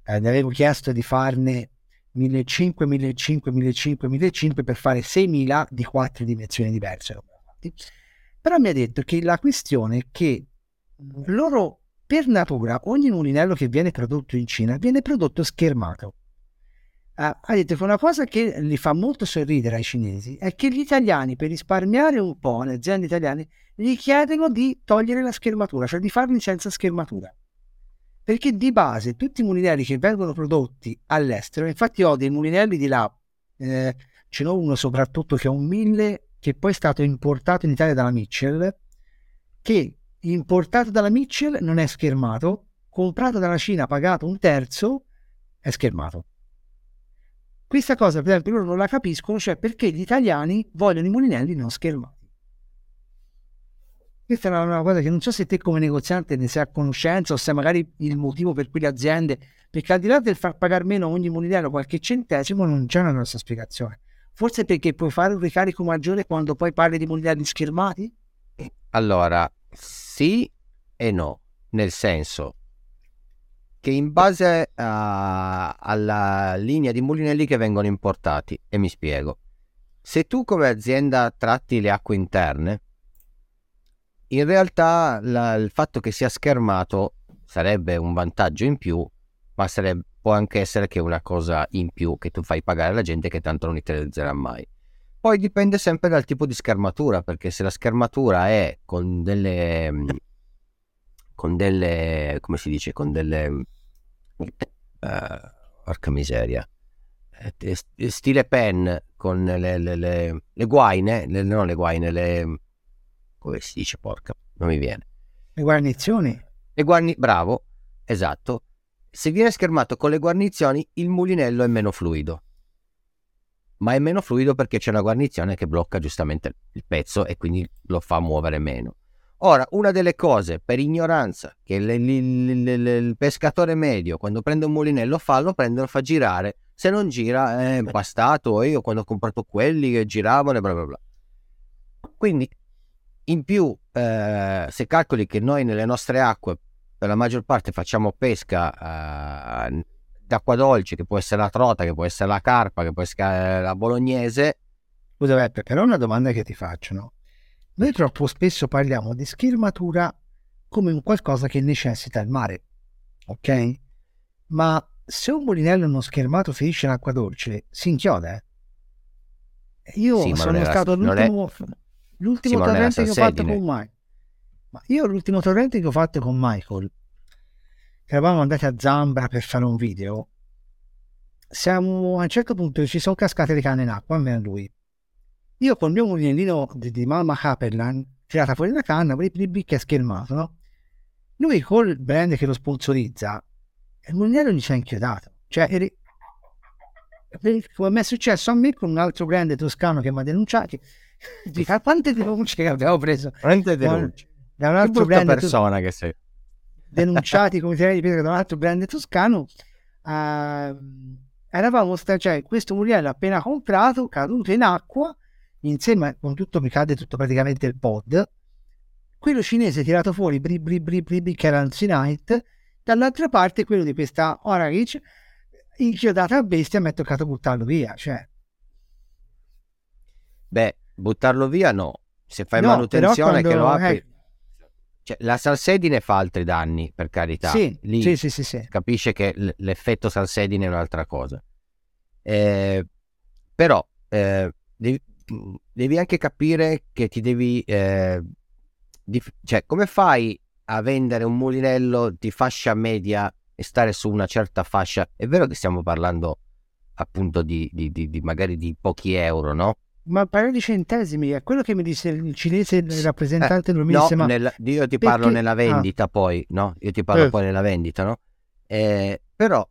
eh, ne avevo chiesto di farne 1.500, 1.500, 1.500, 1.500 per fare 6.000 di quattro dimensioni diverse. Però mi ha detto che la questione è che loro per natura ogni mulinello che viene prodotto in Cina viene prodotto schermato. Ah, ha detto che una cosa che li fa molto sorridere ai cinesi è che gli italiani, per risparmiare un po', le aziende italiane, gli chiedono di togliere la schermatura, cioè di farli senza schermatura. Perché di base tutti i mulinelli che vengono prodotti all'estero, infatti ho dei mulinelli di là, eh, ce n'ho uno soprattutto che è un 1000 che poi è stato importato in Italia dalla Mitchell, che importato dalla Mitchell non è schermato, comprato dalla Cina, pagato un terzo, è schermato. Questa cosa, per esempio, loro non la capiscono, cioè perché gli italiani vogliono i mulinelli non schermati. Questa è una cosa che non so se te come negoziante ne sei a conoscenza o se magari il motivo per cui le aziende, perché al di là del far pagare meno ogni mulinello qualche centesimo non c'è una grossa spiegazione. Forse perché puoi fare un ricarico maggiore quando poi parli di mulinelli schermati? Allora, sì e no, nel senso che in base a- alla linea di mulinelli che vengono importati, e mi spiego, se tu come azienda tratti le acque interne, in realtà la- il fatto che sia schermato sarebbe un vantaggio in più, ma sarebbe- può anche essere che una cosa in più che tu fai pagare alla gente che tanto non utilizzerà mai. Poi dipende sempre dal tipo di schermatura, perché se la schermatura è con delle. con delle. come si dice? con delle. eh, porca miseria. Eh, Stile pen con le, le, le, le guaine, non le guaine, le. Come si dice? Porca, non mi viene. Le guarnizioni? Le guarni, bravo, esatto. Se viene schermato con le guarnizioni, il mulinello è meno fluido. Ma è meno fluido perché c'è una guarnizione che blocca giustamente il pezzo e quindi lo fa muovere meno. Ora, una delle cose per ignoranza che le- le- le- il pescatore medio quando prende un mulinello fa, lo prende e lo fa girare. Se non gira è impastato. Io quando ho comprato quelli che giravano e bla bla bla. Quindi, in più, eh, se calcoli che noi nelle nostre acque per la maggior parte facciamo pesca eh, d'acqua dolce, che può essere la trota, che può essere la carpa, che può essere la bolognese. Scusa Beppe, però una domanda che ti faccio, no? Noi troppo spesso parliamo di schermatura come un qualcosa che necessita il mare, ok? Ma se un mulinello non schermato finisce in acqua dolce, si inchioda. eh. Io Sì, sono stato non è- l'ultimo, Sì, torrente che ho fatto con Michael. Ma io l'ultimo torrente che ho fatto con Michael, che eravamo andati a Zambra per fare un video, siamo a un certo punto ci sono cascate le canne in acqua, a me e lui. Io col mio mulinellino di, di Mamma Caperlan, tirata fuori la canna, bli bli bli, che schermato, no? Lui col brand che lo sponsorizza, il mulinello gli si è inchiodato. Cioè, eri- come è successo a me con un altro brand toscano che mi ha denunciato. Dica quante denunce che abbiamo preso Veramente da, denuncia. da un Che altro brutta brand persona che sei. denunciati come tirare di pietra da un altro brand toscano. ehm, eravamo sta- cioè, questo mulinello appena comprato, caduto in acqua, insieme con tutto mi cade tutto praticamente il pod. Quello cinese tirato fuori, bri bri bri bri, bri che era Night, dall'altra parte quello di questa Orange inchiodata a bestia mi è toccato buttarlo via. Cioè, Beh, buttarlo via no. Se fai No, manutenzione però che lo quando- apri... eh. Cioè, la salsedine fa altri danni, per carità. sì, Lì sì, sì, sì, sì. capisce che l'effetto salsedine è un'altra cosa. Eh, però eh, devi, devi anche capire che ti devi... eh, dif- cioè, come fai a vendere un mulinello di fascia media e stare su una certa fascia? È vero che stiamo parlando appunto di, di- di- di magari di pochi euro, no? Ma parlo di centesimi, è quello che mi disse il cinese, il rappresentante Eh, No, Milse, ma nel- io ti parlo perché- nella ah. vendita poi, no? Io ti parlo Eh. poi nella vendita, no? Eh, però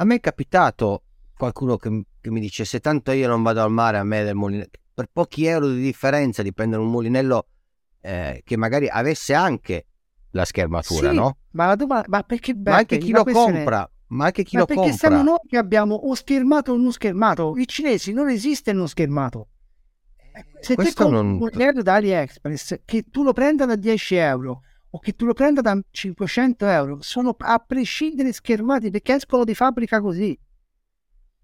a me è capitato qualcuno che, che mi dice se tanto io non vado al mare a me del mulinello, per pochi euro di differenza di prendere un mulinello eh, che magari avesse anche la schermatura, Sì, no? ma la domanda, ma perché Ma anche chi lo compra, ma anche chi ma lo perché compra. siamo noi che abbiamo o schermato o non schermato. I cinesi non esiste non schermato. Se te Questo compri non- un mulinello da AliExpress, che tu lo prenda da 10 euro o che tu lo prenda da 500 euro, sono a prescindere schermati perché escono di fabbrica così.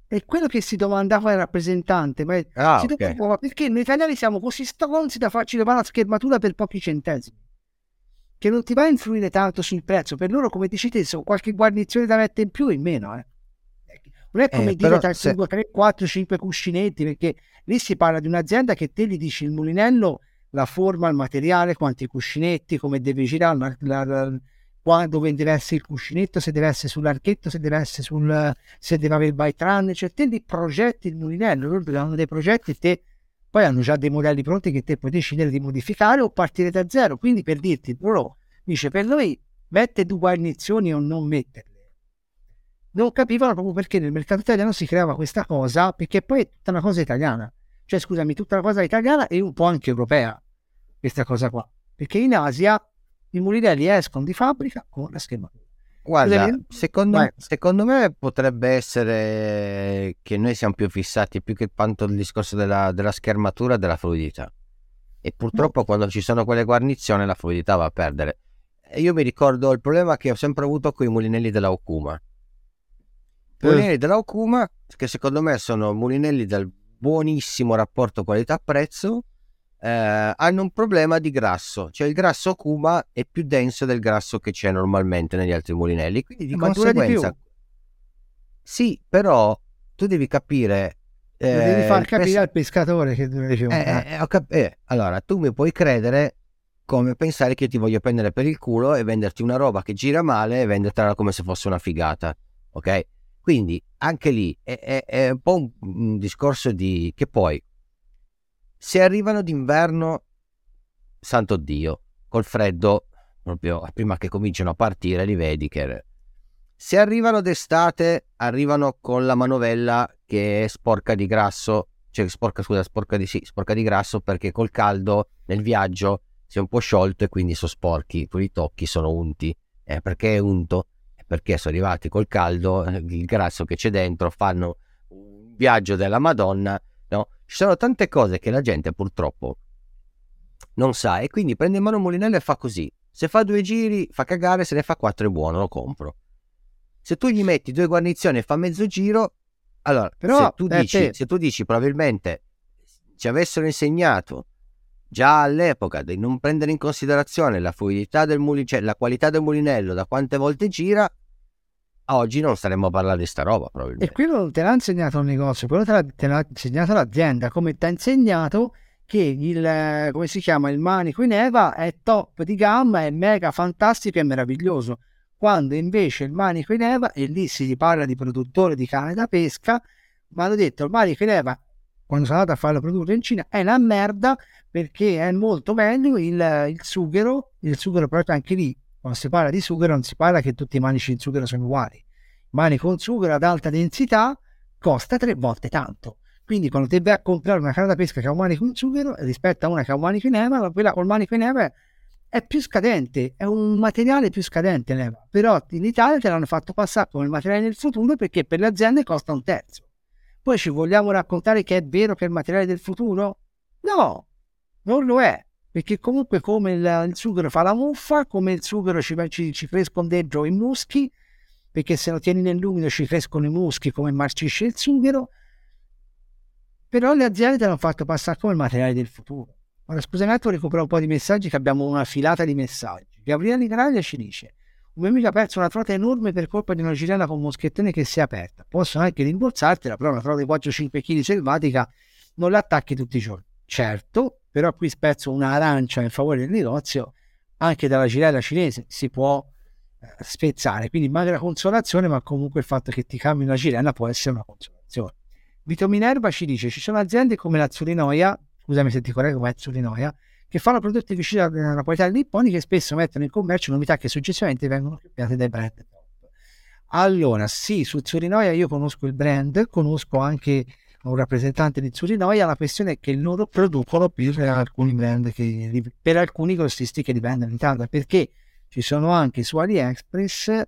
È quello che si domandava il rappresentante. Ma Ah, si ok. domandava, ma perché noi italiani siamo così stronzi da farci levare la schermatura per pochi centesimi? Che non ti va a influire tanto sul prezzo. Per loro, come dici te, sono qualche guarnizione da mettere in più in meno. Eh. Non è come Eh, dire tra se- 5, 3, 4, 5 cuscinetti, perché lì si parla di un'azienda che te gli dici il mulinello, la forma, il materiale, quanti cuscinetti, come deve girare, la, la- la- qua- dove deve essere il cuscinetto, se deve essere sull'archetto, se deve essere sul, se deve avere il bytran, cioè te li progetti il mulinello, loro hanno dei progetti e te poi hanno già dei modelli pronti che te puoi decidere di modificare o partire da zero. Quindi per dirti, loro dice per noi mette due guarnizioni o non metterle. Non capivano proprio perché nel mercato italiano si creava questa cosa, perché poi è tutta una cosa italiana. Cioè, scusami, tutta una cosa italiana e un po' anche europea, questa cosa qua. Perché in Asia i mulinelli escono di fabbrica con la schermatura. Guarda, secondo, secondo me potrebbe essere che noi siamo più fissati più che tanto il discorso della, della schermatura della fluidità. E purtroppo quando ci sono quelle guarnizioni la fluidità va a perdere. E io mi ricordo il problema che ho sempre avuto con i mulinelli della Okuma. I Eh. mulinelli della Okuma, che secondo me sono mulinelli del buonissimo rapporto qualità-prezzo, eh, hanno un problema di grasso, cioè il grasso Okuma è più denso del grasso che c'è normalmente negli altri mulinelli, quindi di Ma di conseguenza... più. sì, però tu devi capire... Lo devi eh, far capire pes- al pescatore che deve eh, eh, eh, cap- eh, allora, tu mi puoi credere come pensare che io ti voglio prendere per il culo e venderti una roba che gira male e vendertela come se fosse una figata, ok? Quindi anche lì è, è- è un po' un, un discorso di che poi se arrivano d'inverno, santo Dio, col freddo, proprio prima che cominciano a partire, li vedi che se arrivano d'estate, arrivano con la manovella che è sporca di grasso, cioè sporca, scusa, sporca di, sì, sporca di grasso perché col caldo nel viaggio si è un po' sciolto e quindi sono sporchi, tu li tocchi, sono unti. Eh, perché è unto? Perché sono arrivati col caldo, eh, il grasso che c'è dentro, fanno un viaggio della Madonna, no? Ci sono tante cose che la gente purtroppo non sa e quindi prende in mano un mulinello e fa così. Se fa due giri fa cagare, se ne fa quattro è buono, lo compro. Se tu gli metti due guarnizioni e fa mezzo giro, allora, Però, se, tu Peppe- dici, se tu dici probabilmente ci avessero insegnato già all'epoca di non prendere in considerazione la fluidità del mulinello, cioè la qualità del mulinello, da quante volte gira, oggi non staremmo a parlare di sta roba E probabilmente. quello non te l'ha insegnato il negozio, quello te l'ha, te l'ha insegnato l'azienda, come ti ha insegnato che il, come si chiama, il manico in Eva è top di gamma, è mega fantastico e meraviglioso. Quando invece il manico in Eva, e lì si parla di produttore di canne da pesca, mi hanno detto il manico in Eva, quando sono andato a farlo produrre in Cina, è una merda perché è molto meglio il, il sughero, il sughero proprio anche lì, quando si parla di sughero non si parla che tutti i manici in sughero sono uguali. Manico in sughero ad alta densità costa tre volte tanto. Quindi quando ti vai a comprare una canna da pesca che ha un manico in sughero rispetto a una che ha un manico in Eva, quella col manico in Eva è più scadente, è un materiale più scadente l'Eva. Però in Italia te l'hanno fatto passare come materiale del futuro perché per le aziende costa un terzo. Poi ci vogliamo raccontare che è vero che è il materiale del futuro? No, non lo è. Perché comunque come il, il sughero fa la muffa, come il sughero ci, ci, ci crescono dentro i muschi, perché se lo tieni nell'umido ci crescono i muschi come marcisce il sughero, però le aziende l'hanno fatto passare come il materiale del futuro. Ora scusami un attimo, recupero un po' di messaggi che abbiamo una filata di messaggi. Gabriele Nicaraglia ci dice un mio amico ha perso una trota enorme per colpa di una girella con moschettone che si è aperta. Possono anche rimborsartela, però una trota di 4-5 kg selvatica non la attacchi tutti i giorni. Certo, però qui spezzo una arancia in favore del negozio, anche dalla girella cinese si può eh, spezzare, quindi magra consolazione, ma comunque il fatto che ti cambi una girella può essere una consolazione. Vito Minerva ci dice ci sono aziende come la Zurinoia, scusami se ti correggo, ma è Zurinoia, che fanno prodotti vicini alla qualità dei nipponi che spesso mettono in commercio novità che successivamente vengono copiate dai brand. Allora, sì, su Zurinoia io conosco il brand, conosco anche un rappresentante di Zurinoia, la questione è che loro producono per alcuni brand, che, per alcuni grossisti che dipendono in Italia, perché ci sono anche su AliExpress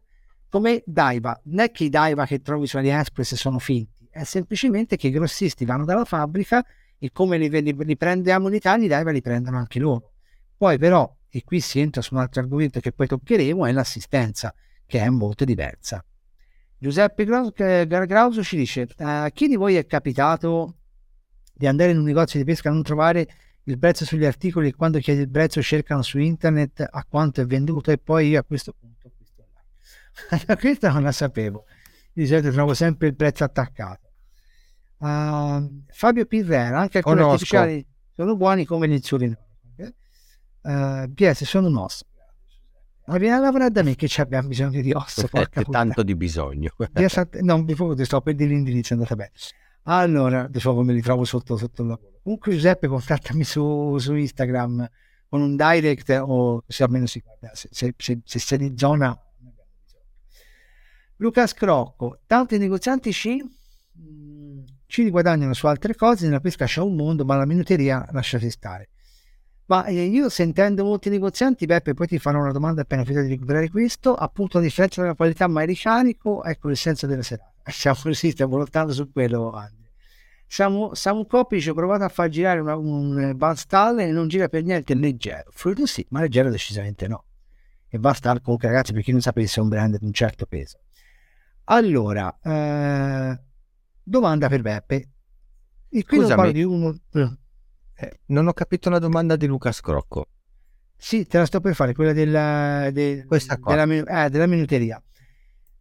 come Daiva, non è che i Daiva che trovi su AliExpress sono finti, è semplicemente che i grossisti vanno dalla fabbrica e come li, li, li prendiamo in Italia, i Daiva li prendono anche loro. Poi però, e qui si entra su un altro argomento che poi toccheremo, è l'assistenza, che è molto diversa. Giuseppe Grauso ci dice, a chi di voi è capitato di andare in un negozio di pesca e non trovare il prezzo sugli articoli e quando chiedi il prezzo cercano su internet a quanto è venduto e poi io a questo punto acquisto online. Questa non la sapevo, di solito trovo sempre il prezzo attaccato. Uh, Fabio Pirrera, anche alcuni Conosco. artificiali sono buoni come gli insulini. Uh, PS sono un osso. Ma vieni a lavorare da me che ci abbiamo bisogno di osso. Porca tanto di bisogno. non mi ti sto per dire l'indirizzo, è andata bene. Allora, adesso me li trovo sotto, sotto il lavoro. Comunque Giuseppe contattami su, su Instagram con un direct o se almeno si guarda, se, se, se, se sei in zona. Luca Scrocco, tanti negozianti ci, ci guadagnano su altre cose, nella pesca c'è un mondo, ma la minuteria lasciate stare. Ma eh, io sentendo molti negozianti, Beppe, poi ti farò una domanda appena finito di recuperare questo. Appunto, a differenza della qualità, ma è ricarico, ecco il senso della serata. Siamo così, stiamo lottando su quello, Andrea. Siamo, Samu Coppi ci ho provato a far girare una, un Valstall e non gira per niente leggero. Fluido sì, ma leggero decisamente no. E Valstall comunque ragazzi, per chi non sapesse, è un brand di un certo peso. Allora, eh, domanda per Beppe. E qui non parlo di uno... Eh, non ho capito la domanda di Luca Scrocco. Sì, te la sto per fare, quella della, de, della, eh, della minuteria.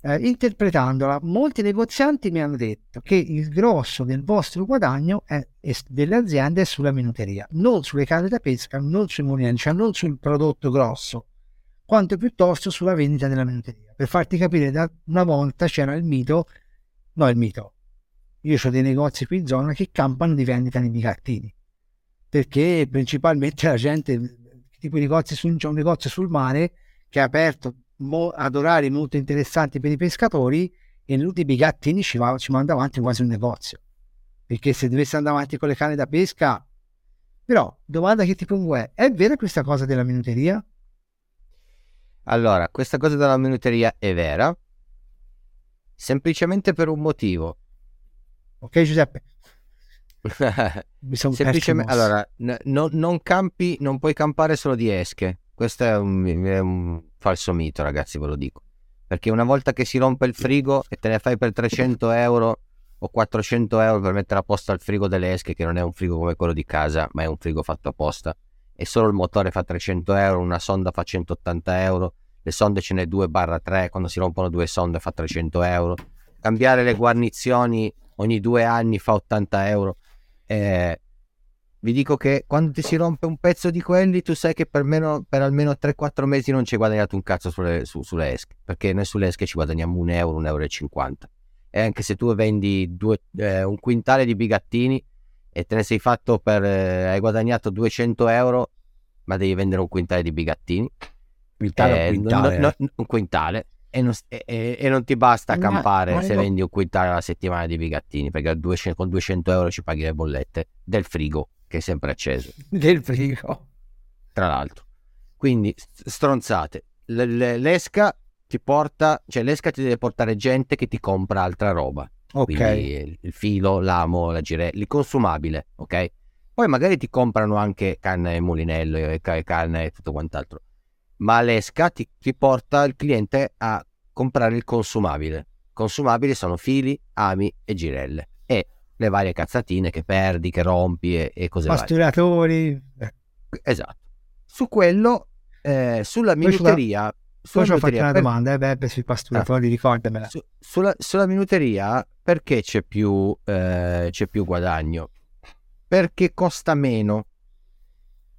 Eh, interpretandola, molti negozianti mi hanno detto che il grosso del vostro guadagno è, è delle aziende è sulla minuteria, non sulle case da pesca, non sui mulini, cioè non sul prodotto grosso, quanto piuttosto sulla vendita della minuteria. Per farti capire, da una volta c'era il mito, no il mito, io ho dei negozi qui in zona che campano di vendita nei bicartini perché principalmente la gente, tipo i negozi sul, c'è un negozio sul mare che è aperto mo, ad orari molto interessanti per i pescatori e negli ultimi gattini ci, va, ci manda avanti quasi un negozio. Perché se dovesse andare avanti con le canne da pesca, però domanda che ti pongo è, è vera questa cosa della minuteria? Allora, questa cosa della minuteria è vera, semplicemente per un motivo. Ok Giuseppe? Mi sono semplicemente allora n- no, non campi non puoi campare solo di esche. Questo è un, è un, falso mito ragazzi ve lo dico. Perché una volta che si rompe il frigo e te ne fai per 300 euro o 400 euro per mettere a posto il frigo delle esche che non è un frigo come quello di casa ma è un frigo fatto apposta e solo il motore fa 300 euro una sonda fa 180 euro le sonde ce n'è 2 barra 3, quando si rompono due sonde fa 300 euro, cambiare le guarnizioni ogni due anni fa 80 euro. Eh, vi dico che quando ti si rompe un pezzo di quelli, tu sai che per, meno, per almeno 3-4 mesi non ci hai guadagnato un cazzo sulle, su, sulle esche, perché noi sulle esche ci guadagniamo un euro, un euro e 50. E anche se tu vendi due, eh, un quintale di bigattini e te ne sei fatto per, eh, hai guadagnato 200 euro, ma devi vendere un quintale di bigattini. Quintale, eh, quintale, no, no, un quintale. E non, e, e non, ti basta campare ma se io... vendi un quintale alla settimana di bigattini, perché 200, con 200 euro ci paghi le bollette del frigo che è sempre acceso. Del frigo. Tra l'altro. Quindi stronzate. L- l'esca ti porta, cioè l'esca ti deve portare gente che ti compra altra roba. Ok. Quindi il filo, l'amo, la girella, il consumabile, ok? Poi magari ti comprano anche canna e mulinello e canna e tutto quant'altro. Ma l'esca ti, ti porta il cliente a comprare il consumabile. Consumabili sono fili, ami e girelle. E le varie cazzatine che perdi, che rompi e, e cose Pasturatori. varie. Esatto. Su quello, eh, sulla minuteria... Poi ci ho fatto una per... domanda, eh, Beppe, sui pasturatori, ah. ricordamela. Su, sulla, sulla, minuteria, perché c'è più, eh, c'è più guadagno? Perché costa meno.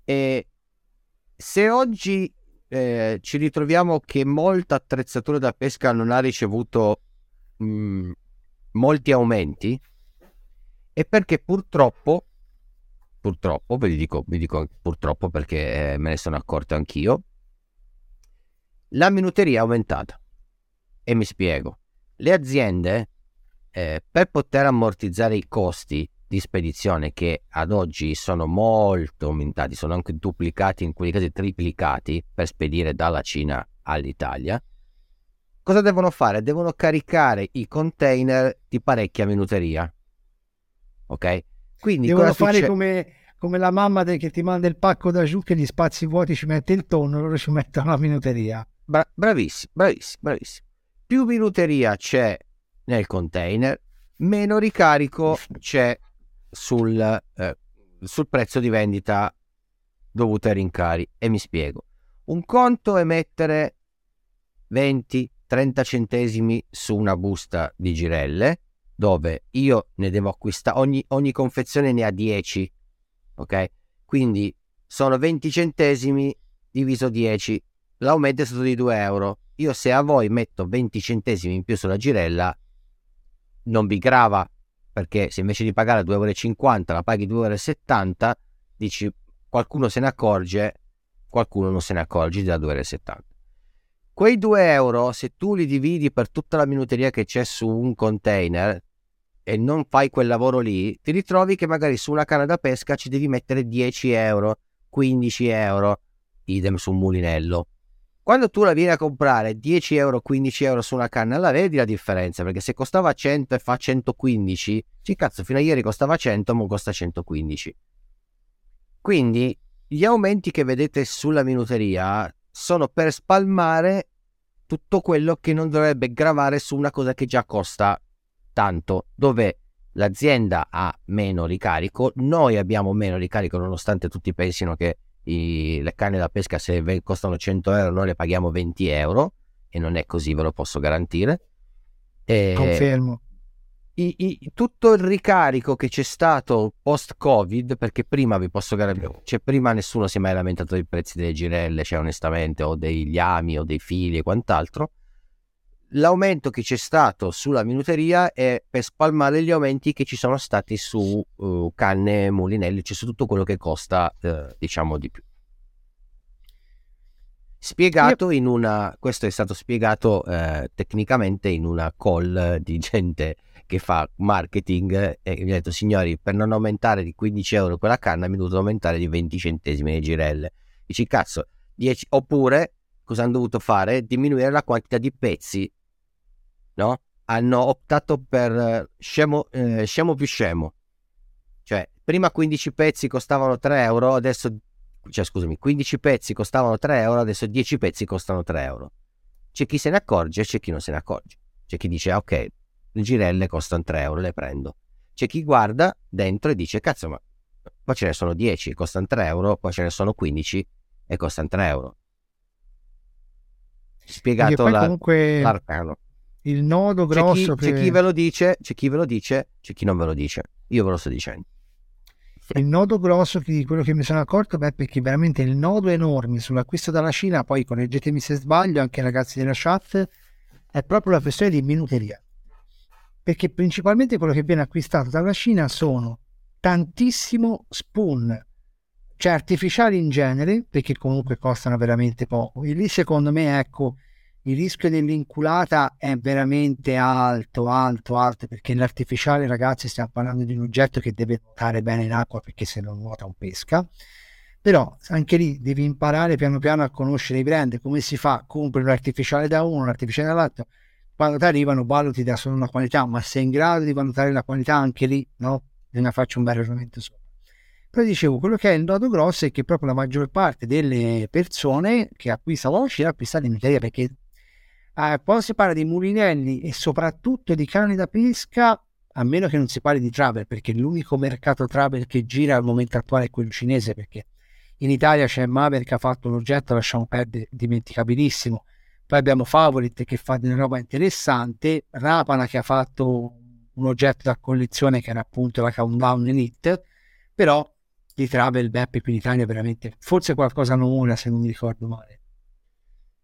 E se oggi eh, ci ritroviamo che molta attrezzatura da pesca non ha ricevuto mh, mm, molti aumenti, è perché purtroppo, purtroppo, ve li dico, vi dico purtroppo perché eh, me ne sono accorto anch'io, la minuteria è aumentata. E mi spiego. Le aziende, eh, per poter ammortizzare i costi di spedizione che ad oggi sono molto aumentati, sono anche duplicati, in quei casi triplicati per spedire dalla Cina all'Italia, cosa devono fare? Devono caricare i container di parecchia minuteria. Ok? Quindi devono fare come, come, la mamma che ti manda il pacco da giù che gli spazi vuoti ci mette il tonno, loro ci mettono la minuteria. Bra- bravissimo, bravissimo, bravissimo. Più minuteria c'è nel container, meno ricarico c'è sul, eh, sul prezzo di vendita dovuto ai rincari. E mi spiego. Un conto è mettere 20-30 centesimi su una busta di girelle, dove io ne devo acquistare, ogni, ogni confezione ne ha 10, ok? Quindi sono 20 centesimi diviso 10 l'aumento è stato di 2 euro. Io se a voi metto 20 centesimi in più sulla girella, non vi grava, perché se invece di pagare 2,50 euro la paghi 2,70 euro, dici qualcuno se ne accorge, qualcuno non se ne accorge da 2,70 euro. Quei 2 euro, se tu li dividi per tutta la minuteria che c'è su un container e non fai quel lavoro lì, ti ritrovi che magari su una canna da pesca ci devi mettere 10 euro, 15 euro, idem su un mulinello. Quando tu la vieni a comprare 10 euro, 15 euro su una canna, la vedi la differenza, perché se costava 100 e fa 115, sì cazzo, fino a ieri costava 100, ma costa 115. Quindi gli aumenti che vedete sulla minuteria sono per spalmare tutto quello che non dovrebbe gravare su una cosa che già costa tanto, dove l'azienda ha meno ricarico, noi abbiamo meno ricarico nonostante tutti pensino che i, le canne da pesca se costano 100 euro noi le paghiamo 20 euro e non è così, ve lo posso garantire. E Confermo. I, i, tutto il ricarico che c'è stato post-Covid, perché prima vi posso garantire, cioè prima nessuno si è mai lamentato dei prezzi delle girelle, cioè onestamente, o degli ami o dei fili e quant'altro. L'aumento che c'è stato sulla minuteria è per spalmare gli aumenti che ci sono stati su uh, canne, mulinelli, cioè su tutto quello che costa, uh, diciamo, di più. Spiegato in una, questo è stato spiegato eh, tecnicamente in una call di gente che fa marketing e mi ha detto signori per non aumentare di 15 euro quella canna mi è dovuto aumentare di 20 centesimi le girelle. Dici cazzo, 10, oppure cosa hanno dovuto fare? Diminuire la quantità di pezzi, no? Hanno optato per eh, scemo, eh, scemo più scemo. Cioè, prima 15 pezzi costavano 3 euro, adesso cioè scusami, 15 pezzi costavano 3 euro, adesso 10 pezzi costano 3 euro. C'è chi se ne accorge, c'è chi non se ne accorge. C'è chi dice, ok, le girelle costano 3 euro, le prendo. C'è chi guarda dentro e dice, cazzo, ma poi ce ne sono 10, costano 3 euro, poi ce ne sono 15 e costano 3 euro. spiegato la, comunque l'arcano. Il nodo C'è grosso chi, c'è chi ve lo dice, c'è chi ve lo dice, c'è chi non ve lo dice. Io ve lo sto dicendo. Il nodo grosso di quello che mi sono accorto beh, perché veramente il nodo enorme sull'acquisto dalla Cina, poi correggetemi se sbaglio, anche i ragazzi della chat, è proprio la questione di minuteria. Perché principalmente quello che viene acquistato dalla Cina sono tantissimo spoon, cioè artificiali in genere, perché comunque costano veramente poco. E lì secondo me, ecco, il rischio dell'inculata è veramente alto, alto, alto, perché l'artificiale, ragazzi, stiamo parlando di un oggetto che deve nuotare bene in acqua, perché se non nuota non pesca. Però anche lì devi imparare piano piano a conoscere i brand, come si fa, compri un artificiale da uno, un artificiale dall'altro, quando ti arrivano valuti da solo una qualità, ma sei in grado di valutare la qualità anche lì, no? Bisogna farci un bel ragionamento sopra. Però dicevo, quello che è il nodo grosso è che proprio la maggior parte delle persone che acquistano la Cina acquistano in perché eh, quando si parla di mulinelli e soprattutto di cani da pesca, a meno che non si parli di travel, perché l'unico mercato travel che gira al momento attuale è quello cinese, perché in Italia c'è Maver che ha fatto un oggetto, lasciamo perdere, dimenticabilissimo. Poi abbiamo Favorit che fa della roba interessante, Rapana che ha fatto un oggetto da collezione che era appunto la Countdown Elite, però di travel Beppe qui in Italia veramente forse qualcosa non ora se non mi ricordo male.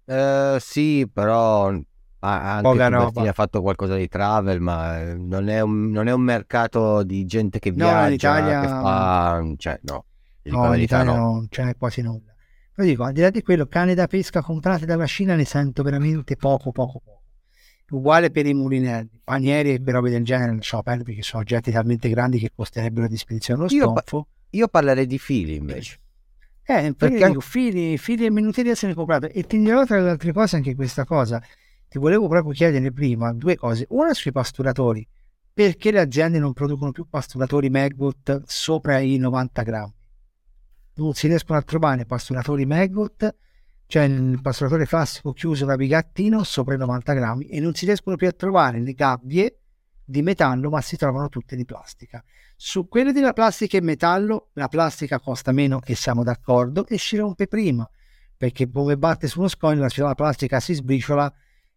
Eh, sì, però ah, anche Poca roba. ha fatto qualcosa di travel, ma eh, non è un, non è un mercato di gente che No, viaggia, in Italia- che fa... Cioè, no. No, in Italia no. non ce n'è quasi nulla. Però dico, al di là di quello, cane da pesca comprati dalla Cina ne sento veramente poco, poco, poco. Uguale per i mulinelli, panieri e robe del genere, lasciamo perdere perché sono oggetti talmente grandi che costerebbero di spedizione lo Io pa-. Io parlerei di fili invece. Eh, perché dico, fili, fili e minuteria se ne comprato. E ti dirò tra le altre cose anche questa cosa. Ti volevo proprio chiedere prima due cose. Una sui pasturatori. Perché le aziende non producono più pasturatori Maggot sopra i 90 grammi? Non si riescono a trovare pasturatori Maggot, cioè il pasturatore classico chiuso da bigattino sopra i 90 grammi e non si riescono più a trovare le gabbie di metallo, ma si trovano tutte di plastica. Su quelle della plastica e metallo, la plastica costa meno e siamo d'accordo e si rompe prima, perché come batte su uno scoglio la plastica si sbriciola,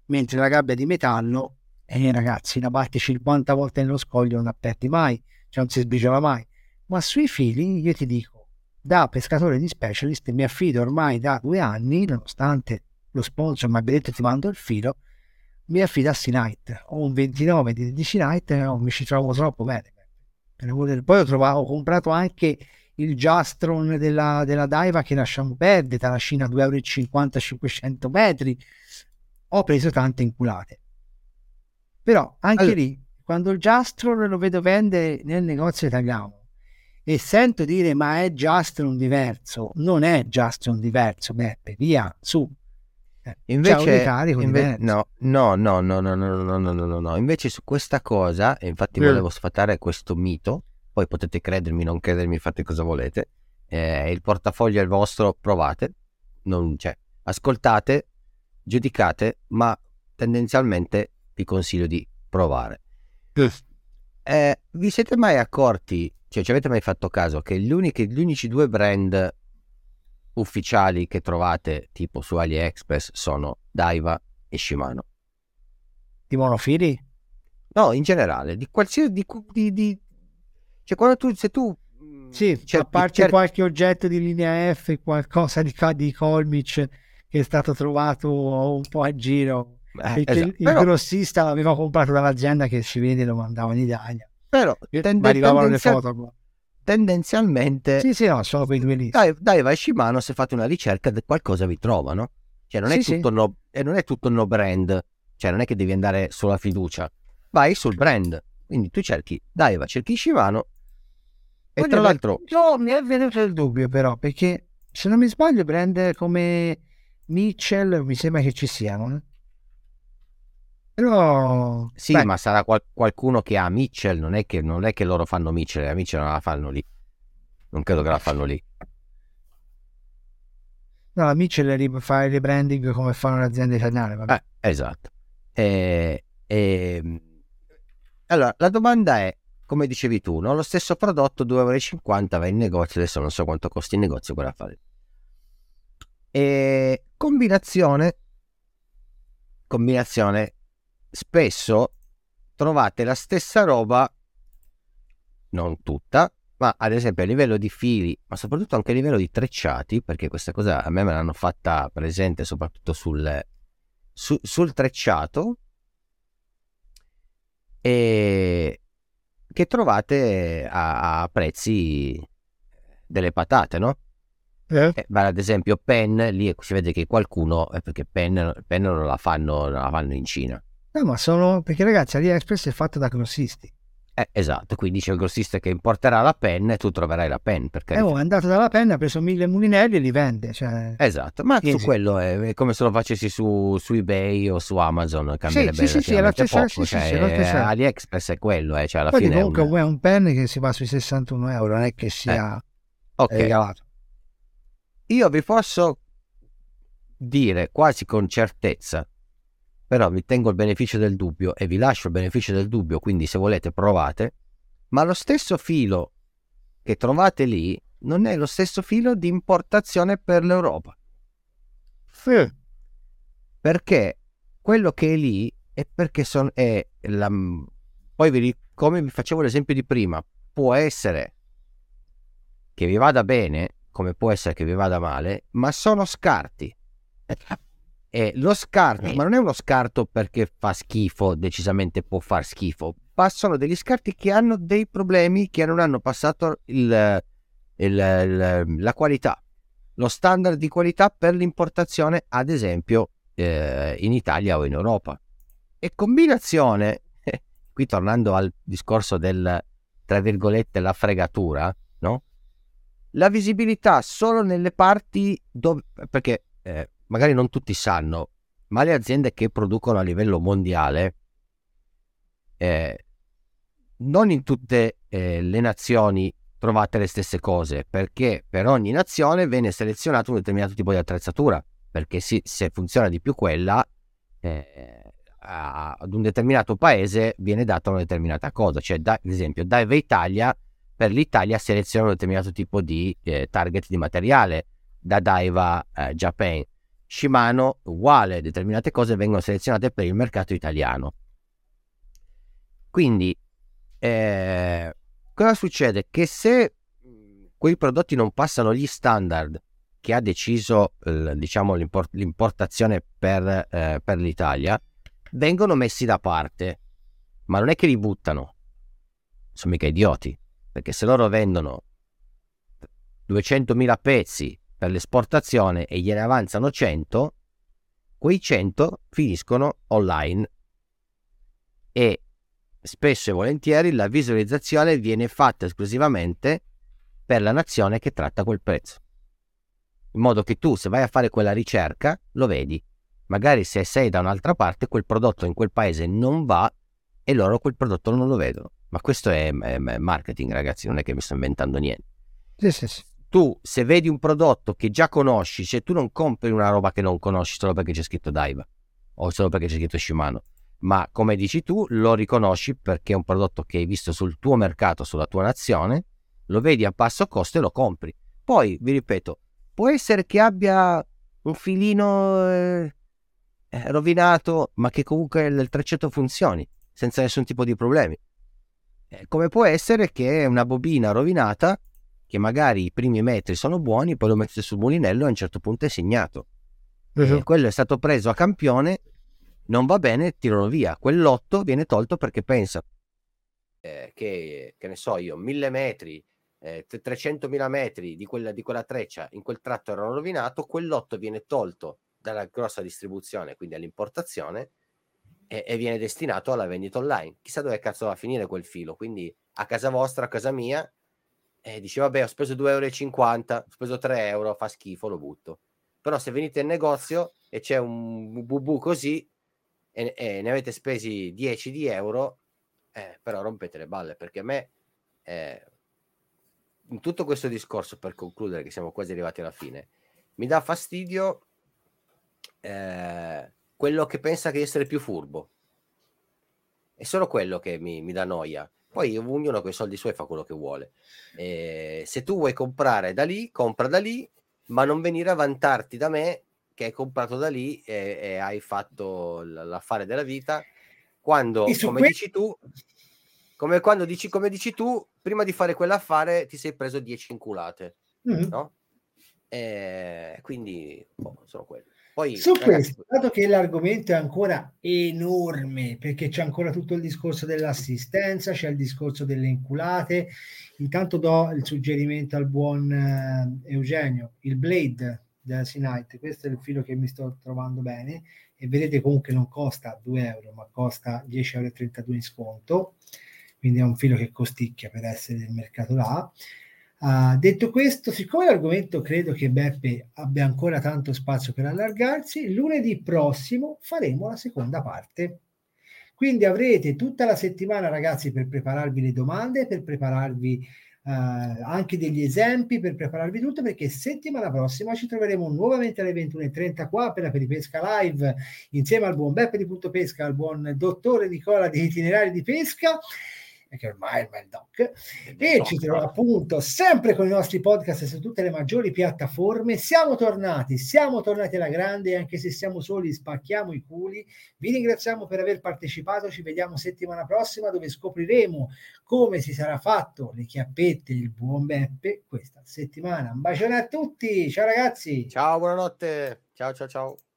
mentre la gabbia di metallo, eh ragazzi, la batti 50 volte nello scoglio non la perdi mai, cioè non si sbriciola mai. Ma sui fili, io ti dico, da pescatore di specialist mi affido ormai da due anni, nonostante lo sponsor mi abbia detto ti mando il filo, mi affido a Sea-Night. Ho un 29 di, di Sea-Night e non mi ci trovo troppo bene. Poi ho, trovato, ho comprato anche il Jastron della, della Daiva che lasciamo perdere, dalla Cina 2,50 euro 500 metri. Ho preso tante inculate. Però anche Allora- lì, quando il Jastron lo vedo vendere nel negozio italiano e sento dire ma è Jastron diverso, non è Jastron diverso, Beppe, via, su. Eh, c'è Invece, ricarico inve- no, no, no, no, no, no, no, no, no, no. Invece su questa cosa, e infatti Mm. volevo sfatare questo mito, poi potete credermi, non credermi, fate cosa volete. Eh, il portafoglio è il vostro, provate, non, cioè, ascoltate, giudicate, ma tendenzialmente vi consiglio di provare. Eh, vi siete mai accorti, cioè ci avete mai fatto caso che gli unici, gli unici due brand ufficiali che trovate tipo su AliExpress sono Daiva e Shimano? Di monofili? No, in generale, di qualsiasi... Di, di- di- Cioè quando tu, se tu... mm, Sì, cerchi- a parte cerchi- qualche oggetto di linea F, qualcosa di, di Colmic che è stato trovato un po' a giro. eh, esatto. il, Però- grossista l'aveva comprato dall'azienda che ci vede e lo mandava in Italia. però Io- tende- mi arrivavano le tendenzial- foto qua. Tendenzialmente Sì, sì, no, sono quei due lì. Dai, Daiva e Shimano se fate una ricerca qualcosa vi trovano. Cioè non è, Sì, sì. tutto no, e non è tutto no brand, cioè non è che devi andare solo a fiducia, vai sul brand. Quindi tu cerchi Daiva, cerchi Shimano e Voglio tra l'altro No, mi è venuto il dubbio però, perché se non mi sbaglio brand come Mitchell mi sembra che ci siano. Però... sì, beh, ma sarà qual- qualcuno che ha Mitchell, non è che, non è che loro fanno Mitchell, la Mitchell non la fanno lì. Non credo che la fanno lì. No, la Mitchell fa il rebranding come fanno le aziende italiane. Vabbè. Eh, esatto. E, e- Allora, la domanda è, come dicevi tu, no? lo stesso prodotto 2,50 euro va in negozio, adesso non so quanto costi in negozio quella fare. E combinazione combinazione spesso trovate la stessa roba, non tutta, ma ad esempio a livello di fili, ma soprattutto anche a livello di trecciati, perché questa cosa a me me l'hanno fatta presente soprattutto sul, su, sul trecciato, e che trovate a, a prezzi delle patate, no? Eh. Eh, ad esempio Pen, lì si vede che qualcuno, eh, perché Pen, Pen non, la fanno, non la fanno in Cina. No, ma sono, perché ragazzi AliExpress è fatta da grossisti. Eh, esatto, quindi c'è il grossista che importerà la penna e tu troverai la penna. Perché eh, oh, è andato dalla penna, ha preso mille mulinelli e li vende. Cioè... Esatto, ma su quello è, come se lo facessi su, su eBay o su Amazon, cambierebbe sì, sì, sì, è poco. Sì, cioè, sì, sì, AliExpress è quello, eh, cioè alla Poi fine comunque è un... è un pen che si va sui 61 euro, non è che sia eh. okay. regalato. Io vi posso dire quasi con certezza però vi tengo il beneficio del dubbio e vi lascio il beneficio del dubbio, quindi se volete provate, ma lo stesso filo che trovate lì non è lo stesso filo di importazione per l'Europa. Sì. Perché quello che è lì è perché son, è la... Poi vi, come vi facevo l'esempio di prima, può essere che vi vada bene, come può essere che vi vada male, ma sono scarti. E lo scarto, ma non è uno scarto perché fa schifo, decisamente può far schifo, passano degli scarti che hanno dei problemi che non hanno passato il, il, il, la qualità, lo standard di qualità per l'importazione, ad esempio eh, in Italia o in Europa. E combinazione, qui tornando al discorso del, tra virgolette, la fregatura, no? La visibilità solo nelle parti dove, perché eh, magari non tutti sanno, ma le aziende che producono a livello mondiale eh, non in tutte eh, le nazioni trovate le stesse cose, perché per ogni nazione viene selezionato un determinato tipo di attrezzatura, perché si, se funziona di più quella, eh, ad un determinato paese viene data una determinata cosa, cioè da, ad esempio Dive Italia per l'Italia seleziona un determinato tipo di eh, target di materiale, da Daiva eh, Japan. Shimano uguale, determinate cose vengono selezionate per il mercato italiano. Quindi eh, cosa succede? Che se quei prodotti non passano gli standard che ha deciso eh, diciamo, l'import- l'importazione per, eh, per l'Italia, vengono messi da parte. Ma non è che li buttano, sono mica idioti, perché se loro vendono 200.000 pezzi per l'esportazione e gliene avanzano 100, quei 100 finiscono online e spesso e volentieri la visualizzazione viene fatta esclusivamente per la nazione che tratta quel prezzo. In modo che tu, se vai a fare quella ricerca, lo vedi. Magari se sei da un'altra parte, quel prodotto in quel paese non va e loro quel prodotto non lo vedono. Ma questo è, è, è marketing, ragazzi, non è che mi sto inventando niente. Sì, sì, sì. Tu, se vedi un prodotto che già conosci, se tu non compri una roba che non conosci solo perché c'è scritto Daiva o solo perché c'è scritto Shimano, ma come dici tu lo riconosci perché è un prodotto che hai visto sul tuo mercato, sulla tua nazione, lo vedi a basso costo e lo compri. Poi, vi ripeto, può essere che abbia un filino eh, eh rovinato, ma che comunque il trecetto funzioni senza nessun tipo di problemi. Eh, come può essere che una bobina rovinata, che magari i primi metri sono buoni, poi lo mettete sul mulinello e a un certo punto è segnato. Uh-huh. quello è stato preso a campione non va bene, tirano via. Quell'otto viene tolto perché pensa eh, che, che ne so io, mille metri, eh, 300.000 metri di quella, di quella treccia in quel tratto erano rovinato, quell'otto viene tolto dalla grossa distribuzione, quindi all'importazione, e, e, viene destinato alla vendita online. Chissà dove cazzo va a finire quel filo. Quindi a casa vostra, a casa mia, e dice vabbè ho speso 2,50 euro, ho speso 3 euro, fa schifo, lo butto. Però se venite in negozio e c'è un bubu così, e, e ne avete spesi 10 di euro, eh, però rompete le balle perché a me eh, in tutto questo discorso per concludere che siamo quasi arrivati alla fine mi dà fastidio eh, quello che pensa di essere più furbo è solo quello che mi, mi dà noia poi ognuno con i soldi suoi fa quello che vuole se tu vuoi comprare da lì compra da lì ma non venire a vantarti da me che hai comprato da lì e, e hai fatto l'affare della vita quando, come que- dici tu, come quando dici, come dici tu, prima di fare quell'affare ti sei preso 10 inculate, mm-hmm. no? E quindi boh, sono quello. Poi, Su ragazzi... questo, dato che l'argomento è ancora enorme, perché c'è ancora tutto il discorso dell'assistenza, c'è il discorso delle inculate, intanto do il suggerimento al buon uh, Eugenio, il Blade della Sinite, questo è il filo che mi sto trovando bene e vedete comunque non costa 2 euro, ma costa 10,32 euro in sconto, quindi è un filo che costicchia per essere del mercato là. Uh, detto questo, siccome l'argomento credo che Beppe abbia ancora tanto spazio per allargarsi, lunedì prossimo faremo la seconda parte. Quindi avrete tutta la settimana, ragazzi, per prepararvi le domande, per prepararvi uh, anche degli esempi, per prepararvi tutto, perché settimana prossima ci troveremo nuovamente alle 21.30 qua per la Peripesca Live, insieme al buon Beppe di Punto Pesca, al buon dottore Nicola di Itinerari di Pesca che ormai è il Doc, e ci troviamo appunto sempre con i nostri podcast su tutte le maggiori piattaforme. Siamo tornati, siamo tornati alla grande, anche se siamo soli, spacchiamo i culi. Vi ringraziamo per aver partecipato, ci vediamo settimana prossima dove scopriremo come si sarà fatto le chiappette il buon Beppe questa settimana. Un bacione a tutti, ciao ragazzi! Ciao, buonanotte, ciao ciao ciao!